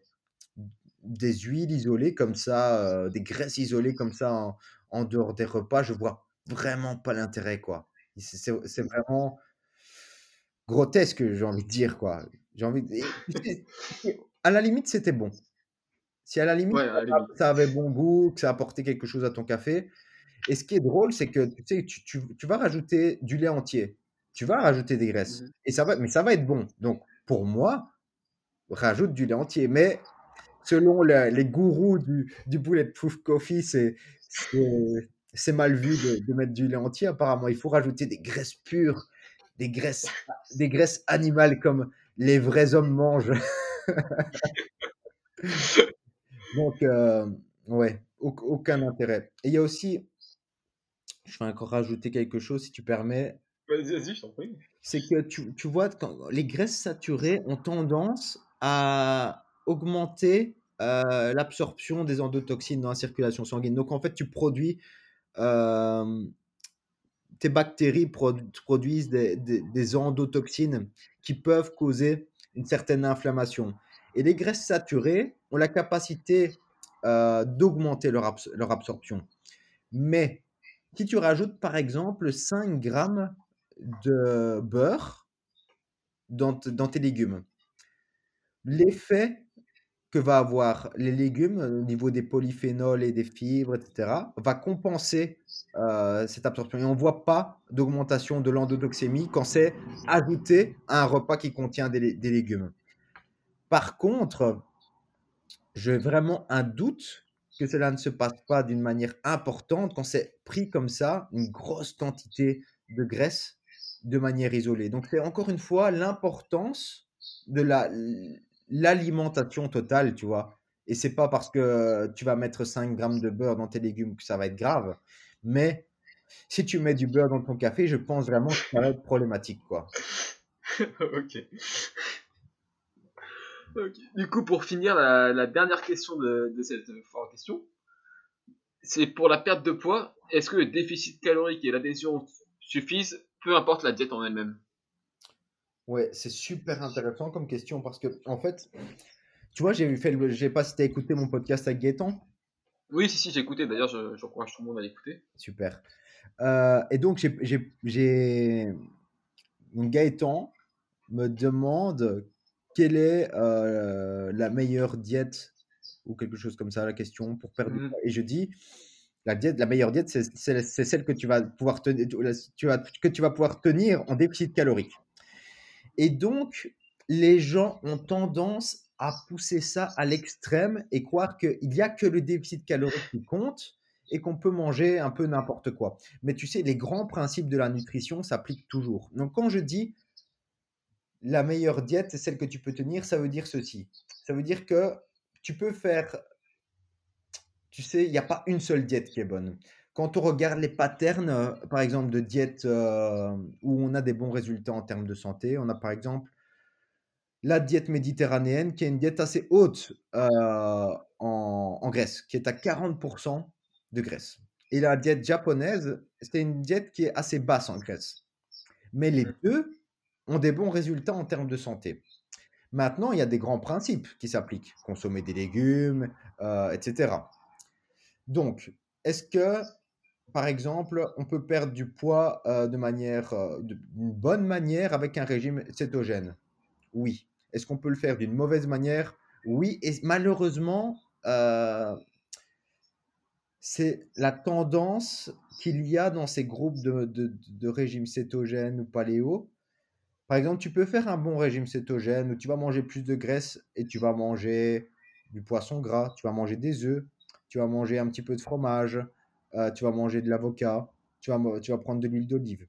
des huiles isolées comme ça, euh, des graisses isolées comme ça en, en, dehors des repas. Je vois vraiment pas l'intérêt, quoi. C'est vraiment grotesque, j'ai envie de dire, quoi. J'ai envie de... à la limite, c'était bon. Si à la limite, ça avait bon goût, que ça apportait quelque chose à ton café. Et ce qui est drôle, c'est que tu, sais, tu, tu, vas rajouter du lait entier, tu vas rajouter des graisses, mmh et ça va, mais ça va être bon. Donc, pour moi, rajoute du lait entier. Mais selon les gourous du, du Bulletproof Coffee, c'est c'est mal vu de, de, mettre du lait entier. Apparemment, il faut rajouter des graisses pures, des graisses, des graisses animales comme les vrais hommes mangent. *laughs* Donc, euh, ouais, aucun intérêt. Et il y a aussi, je vais encore rajouter quelque chose si tu permets. Vas-y, vas-y, je t'en prie. C'est que tu, tu vois, quand les graisses saturées ont tendance à augmenter euh, l'absorption des endotoxines dans la circulation sanguine. Donc, en fait, tu produis. Euh, tes bactéries produisent des, des, des endotoxines qui peuvent causer une certaine inflammation. Et les graisses saturées ont la capacité euh, d'augmenter leur, absorption. Mais si tu rajoutes par exemple 5 grammes de beurre dans, tes légumes, l'effet que va avoir les légumes au niveau des polyphénols et des fibres, etc., va compenser euh, cette absorption. Et on ne voit pas d'augmentation de l'endotoxémie quand c'est ajouté à un repas qui contient des légumes. Par contre, j'ai vraiment un doute que cela ne se passe pas d'une manière importante quand c'est pris comme ça, une grosse quantité de graisse de manière isolée. Donc c'est encore une fois l'importance de la l'alimentation totale, tu vois. Et c'est pas parce que tu vas mettre 5 grammes de beurre dans tes légumes que ça va être grave, mais si tu mets du beurre dans ton café, je pense vraiment que ça va être problématique, quoi. *laughs* ok. Du coup, pour finir, la, dernière question de, cette question, c'est pour la perte de poids, est-ce que le déficit calorique et l'adhésion suffisent, peu importe la diète en elle-même? Ouais, c'est super intéressant comme question parce que, en fait, tu vois, j'ai fait le. Je sais pas si tu as écouté mon podcast avec Gaëtan. Oui, si, si, j'ai écouté. D'ailleurs, j'encourage tout le monde à l'écouter. Super. Euh, et donc, j'ai. Gaëtan me demande quelle est euh, la meilleure diète ou quelque chose comme ça, la question pour perdre mmh. Et je dis, la, diète, la meilleure diète, c'est celle que tu vas pouvoir tenir, tu vas, que tu vas pouvoir tenir en déficit calorique. Et donc, les gens ont tendance à pousser ça à l'extrême et croire qu'il n'y a que le déficit calorique qui compte et qu'on peut manger un peu n'importe quoi. Mais tu sais, les grands principes de la nutrition s'appliquent toujours. Donc quand je dis la meilleure diète, c'est celle que tu peux tenir, ça veut dire ceci. Ça veut dire que tu peux faire, tu sais, il n'y a pas une seule diète qui est bonne. Quand on regarde les patterns, euh, par exemple, de diète euh, où on a des bons résultats en termes de santé, on a par exemple la diète méditerranéenne qui est une diète assez haute euh, en, en, graisse, qui est à 40% de graisse. Et la diète japonaise, c'est une diète qui est assez basse en graisse. Mais les deux ont des bons résultats en termes de santé. Maintenant, il y a des grands principes qui s'appliquent. Consommer des légumes, euh, etc. Donc, est-ce que, par exemple, on peut perdre du poids euh, de manière, euh, d'une bonne manière avec un régime cétogène? Oui. Est-ce qu'on peut le faire d'une mauvaise manière? Oui. Et malheureusement, c'est la tendance qu'il y a dans ces groupes de, de, de régime cétogène ou paléo par exemple, tu peux faire un bon régime cétogène où tu vas manger plus de graisse et tu vas manger du poisson gras, tu vas manger des œufs, tu vas manger un petit peu de fromage, euh, tu vas manger de l'avocat, tu vas, prendre de l'huile d'olive.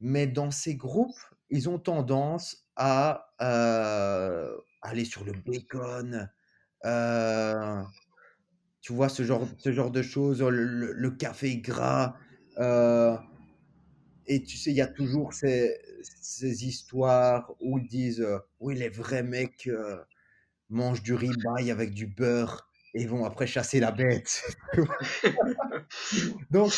Mais dans ces groupes, ils ont tendance à, euh, aller sur le bacon, euh, tu vois, ce genre, de choses, le café gras. Et tu sais, il y a toujours ces, ces histoires où ils disent euh, Oui, les vrais mecs euh, mangent du ribeye avec du beurre et vont après chasser la bête. *laughs* Donc,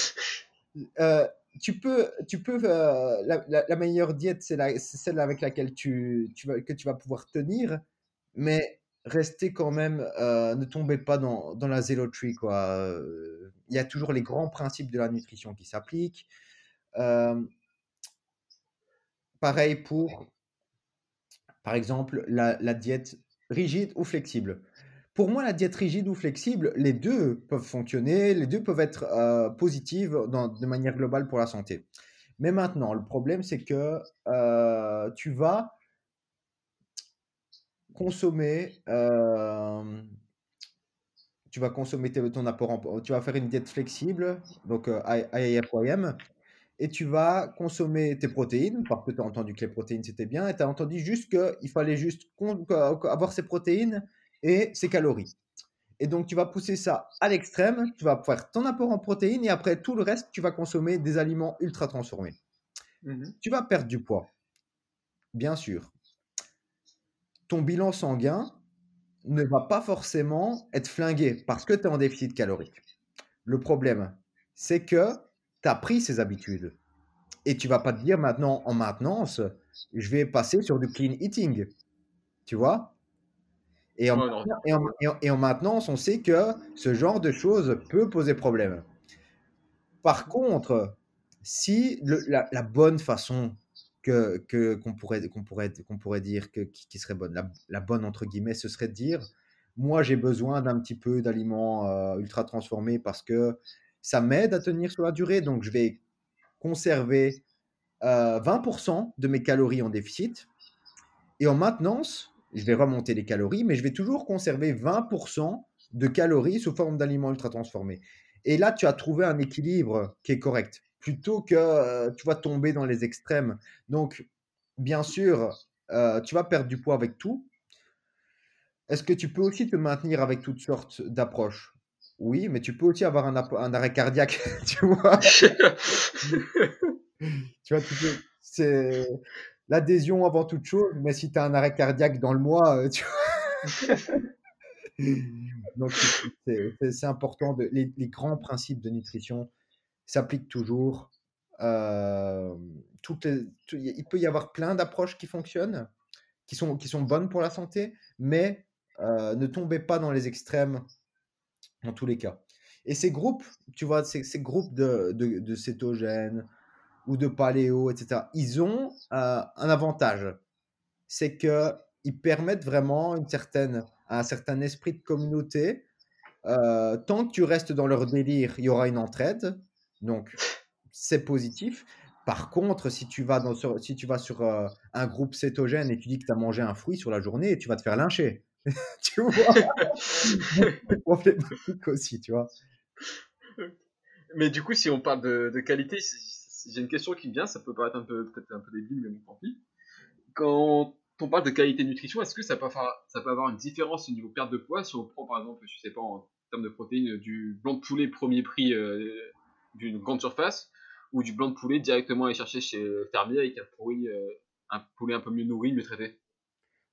euh, tu peux, tu peux euh, la, la- meilleure diète, c'est celle avec laquelle tu, tu vas, que tu vas pouvoir tenir, mais restez quand même, ne tombez pas dans, dans la zéloterie, quoi. Il y a toujours les grands principes de la nutrition qui s'appliquent. Pareil pour, par exemple, la, la diète rigide ou flexible. Pour moi, la diète rigide ou flexible, les deux peuvent fonctionner, les deux peuvent être euh, positives dans- de manière globale pour la santé. Mais maintenant, le problème, c'est que euh, tu vas consommer, euh, tu vas consommer ton apport, en- tu vas faire une diète flexible, donc IIFYM, et tu vas consommer tes protéines, parce que tu as entendu que les protéines c'était bien, et tu as entendu juste qu'il fallait juste avoir ses protéines et ses calories. Et donc tu vas pousser ça à l'extrême, tu vas faire ton apport en protéines, et après tout le reste, tu vas consommer des aliments ultra transformés. Mhm. Tu vas perdre du poids, bien sûr. Ton bilan sanguin ne va pas forcément être flingué parce que tu es en déficit calorique. Le problème, c'est que tu as pris ces habitudes. Et tu vas pas te dire maintenant en maintenance, je vais passer sur du clean eating. Tu vois? Et en, et, en, et en- et en maintenance, on sait que ce genre de choses peut poser problème. Par contre, si le- la, la bonne façon que, qu'on pourrait, qu'on pourrait, qu'on pourrait dire que, qui, qui serait bonne, la, la bonne entre guillemets, ce serait de dire, moi j'ai besoin d'un petit peu d'aliments euh, ultra transformés parce que ça m'aide à tenir sur la durée, donc je vais conserver euh, 20% de mes calories en déficit. Et en maintenance, je vais remonter les calories, mais je vais toujours conserver 20% de calories sous forme d'aliments ultra transformés. Et là, tu as trouvé un équilibre qui est correct, plutôt que euh, tu vas tomber dans les extrêmes. Donc, bien sûr, euh, tu vas perdre du poids avec tout. Est-ce que tu peux aussi te maintenir avec toutes sortes d'approches? Oui, mais tu peux aussi avoir un, arrêt cardiaque, *laughs* tu vois. Tu c'est l'adhésion avant toute chose, mais si tu as un arrêt cardiaque dans le mois, euh, tu vois. *laughs* Donc, c'est- important. De, les, les grands principes de nutrition s'appliquent toujours. Euh, toutes les- tout- il peut y avoir plein d'approches qui fonctionnent, qui sont, qui sont bonnes pour la santé, mais euh, ne tombez pas dans les extrêmes dans tous les cas. Et ces groupes, tu vois, ces, groupes de cétogènes, ou de paléo, etc., ils ont euh, un avantage. C'est qu'ils permettent vraiment une certaine, un certain esprit de communauté. Euh, tant que tu restes dans leur délire, il y aura une entraide. Donc, c'est positif. Par contre, si tu vas, dans, sur, si tu vas sur euh, un groupe cétogène et tu dis que tu as mangé un fruit sur la journée, tu vas te faire lyncher. *laughs* tu vois? *laughs* Problématique aussi, tu vois. Mais du coup, si on parle de, de qualité, j'ai une question qui me vient, ça peut paraître un peu peut-être un peu débile, mais bon, tant pis. Quand on parle de qualité de nutrition, est-ce que ça peut, faire, ça peut avoir une différence au niveau perte de poids? Si on prend par exemple, je sais pas, en termes de protéines, du blanc de poulet premier prix euh, d'une grande surface ou du blanc de poulet directement aller chercher chez le fermier avec un, pourri, euh, un poulet un peu mieux nourri, mieux traité?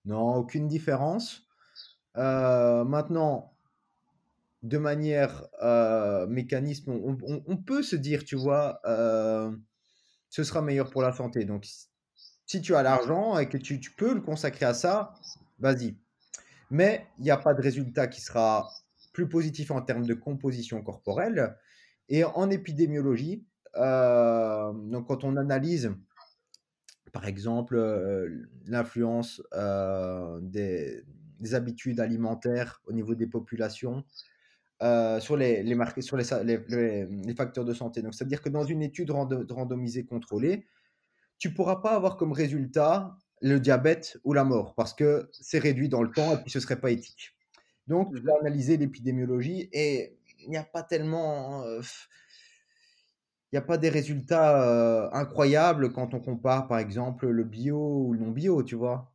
Non, aucune différence. Euh, maintenant, de manière euh, mécanisme, on, peut se dire, tu vois, euh, ce sera meilleur pour la santé. Donc, si- tu as l'argent et que tu, peux le consacrer à ça, vas-y. Mais il n'y a pas de résultat qui sera plus positif en termes de composition corporelle. Et en épidémiologie, donc quand on analyse, par exemple, l'influence des, des habitudes alimentaires au niveau des populations, euh, sur, les, sur les, facteurs de santé. Donc, c'est-à-dire que dans une étude rando- randomisée contrôlée, tu ne pourras pas avoir comme résultat le diabète ou la mort parce que c'est réduit dans le temps et puis ce ne serait pas éthique. Donc, Mhm. vas analyser l'épidémiologie et il n'y a pas tellement. il n'y a pas des résultats euh, incroyables quand on compare, par exemple, le bio ou le non bio, tu vois.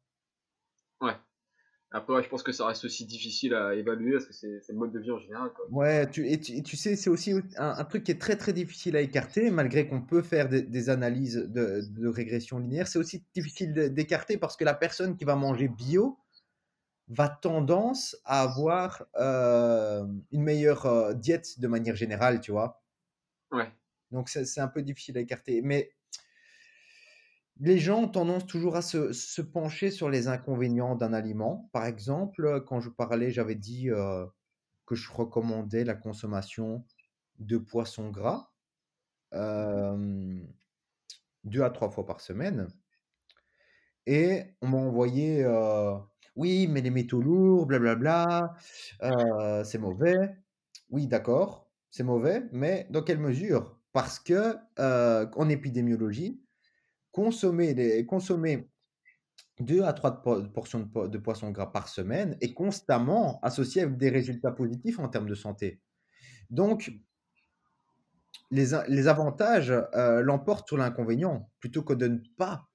Après, je pense que ça reste aussi difficile à évaluer parce que c'est le mode de vie en général. Quoi. Ouais, tu, et, tu, sais, c'est aussi un, truc qui est très très difficile à écarter, malgré qu'on peut faire des, analyses de, de, régression linéaire. C'est aussi difficile d'écarter parce que la personne qui va manger bio va tendance à avoir euh, une meilleure euh, diète de manière générale, tu vois. Ouais. Donc c'est un peu difficile à écarter. Mais les gens ont tendance toujours à se, pencher sur les inconvénients d'un aliment. Par exemple, quand je parlais, j'avais dit euh, que je recommandais la consommation de poissons gras euh, deux à trois fois par semaine. Et on m'a envoyé euh, oui, mais les métaux lourds, blablabla, c'est mauvais. Oui, d'accord, c'est mauvais, mais dans quelle mesure? Parce que en épidémiologie, consommer, consommer 2 à 3 portions de, poisson gras par semaine est constamment associé avec des résultats positifs en termes de santé. Donc, les, les avantages euh, l'emportent sur l'inconvénient plutôt que de ne pas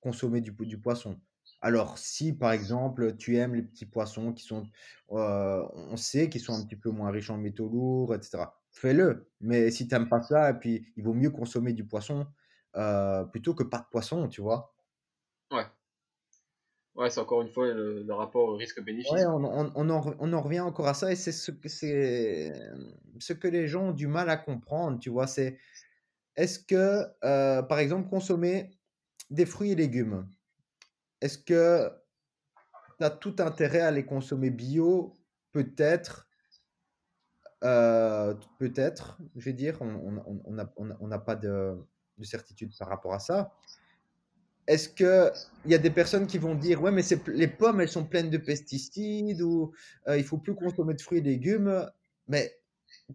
consommer du, du, poisson. Alors, si par exemple tu aimes les petits poissons qui sont, euh, on sait qu'ils sont un petit peu moins riches en métaux lourds, etc., fais-le. Mais si tu n'aimes pas ça, et puis il vaut mieux consommer du poisson euh, plutôt que pas de poisson, tu vois. Ouais. Ouais, c'est encore une fois le, rapport risque-bénéfice. Ouais, on, on, on, en, on, en, revient encore à ça et c'est ce, que, ce que les gens ont du mal à comprendre, tu vois. C'est est-ce que, euh, par exemple, consommer des fruits et légumes, est-ce que tu as tout intérêt à les consommer bio? Peut-être. Euh, peut-être, je vais dire, on n'a on, n'a pas de de certitude par rapport à ça. Est-ce qu'il y a des personnes qui vont dire Ouais, mais les pommes, elles sont pleines de pesticides ou euh, il faut plus consommer de fruits et légumes Mais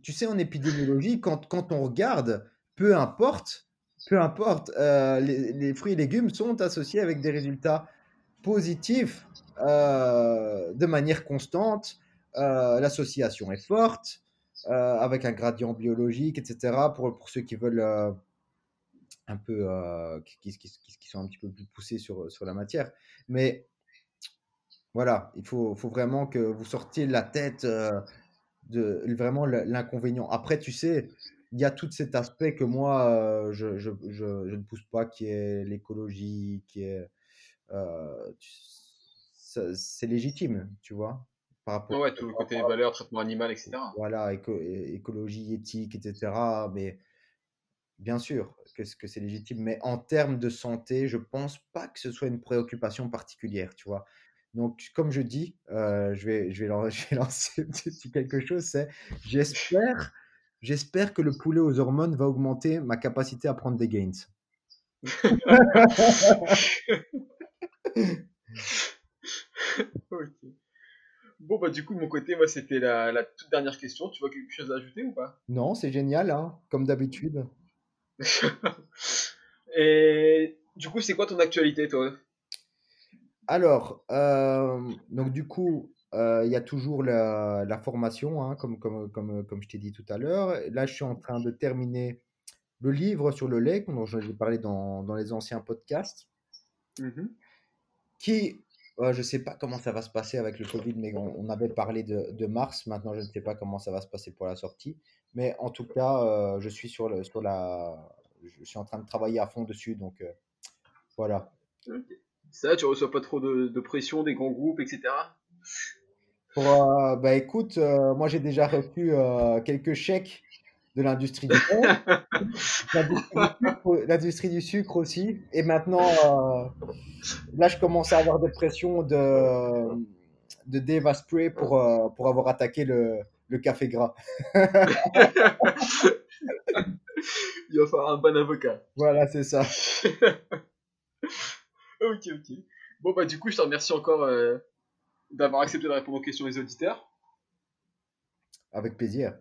tu sais, en épidémiologie, quand, quand on regarde, peu importe, peu importe, euh, les, fruits et légumes sont associés avec des résultats positifs euh, de manière constante. L'association est forte, avec un gradient biologique, etc. Pour, pour ceux qui veulent un peu euh, qui, qui, qui, sont un petit peu plus poussés sur, sur la matière. Mais voilà, il faut, faut vraiment que vous sortiez la tête euh, de vraiment l'inconvénient. Après, tu sais, il y a tout cet aspect que moi, euh, je, je, je, ne pousse pas, qui est l'écologie, qui est. c'est légitime, tu vois. Par rapport ouais, tout le côté valeurs, traitement animal, etc. Voilà, écologie, éthique, etc. Mais bien sûr que, que c'est légitime, mais en termes de santé, je pense pas que ce soit une préoccupation particulière, tu vois. Donc, comme je dis, euh, je, vais, je, vais, *laughs* je vais lancer quelque chose, c'est j'espère, j'espère que le poulet aux hormones va augmenter ma capacité à prendre des gains. Bon, bah, du coup, mon côté, moi, c'était la, la, toute dernière question. Tu vois quelque chose à ajouter ou pas? Non, c'est génial, hein, comme d'habitude. *laughs* Et du coup, c'est quoi ton actualité, toi? Alors, euh, donc du coup, euh, il y a toujours la, la formation, hein, comme, comme, comme, comme je t'ai dit tout à l'heure. Là, je suis en train de terminer le livre sur le lait, dont j'ai parlé dans, dans, les anciens podcasts, mmh qui, euh, je ne sais pas comment ça va se passer avec le Covid, mais on, avait parlé de, de, mars. Maintenant, je ne sais pas comment ça va se passer pour la sortie. Mais en tout cas, euh, je suis sur, le, sur la. Je suis en train de travailler à fond dessus, donc euh, voilà. Ça, tu reçois pas trop de, de, pression des grands groupes, etc. Pour, euh, bah écoute, moi j'ai déjà reçu quelques chèques de l'industrie du *laughs* l'industrie du, sucre aussi. Et maintenant, là je commence à avoir des pressions de, de Dave Asprey pour, pour avoir attaqué le, le café gras. *laughs* Il va falloir un bon avocat. Voilà, c'est ça. *laughs* ok, ok. Bon, bah, du coup, je te remercie encore euh, d'avoir accepté de répondre aux questions des auditeurs. Avec plaisir.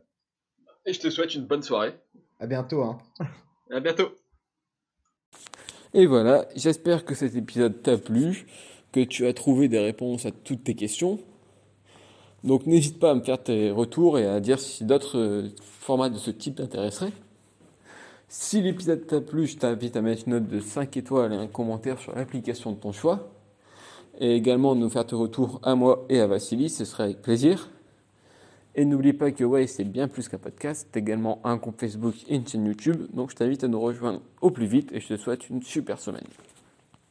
Et je te souhaite une bonne soirée. À bientôt. Hein. À bientôt. Et voilà, j'espère que cet épisode t'a plu, que tu as trouvé des réponses à toutes tes questions. Donc n'hésite pas à me faire tes retours et à dire si d'autres euh, formats de ce type t'intéresseraient. Si l'épisode t'a plu, je t'invite à mettre une note de 5 étoiles et un commentaire sur l'application de ton choix. et également nous faire tes retours à moi et à Vassili, ce serait avec plaisir. Et n'oublie pas que ouais, c'est bien plus qu'un podcast, c'est également un compte Facebook et une chaîne YouTube, donc je t'invite à nous rejoindre au plus vite et je te souhaite une super semaine.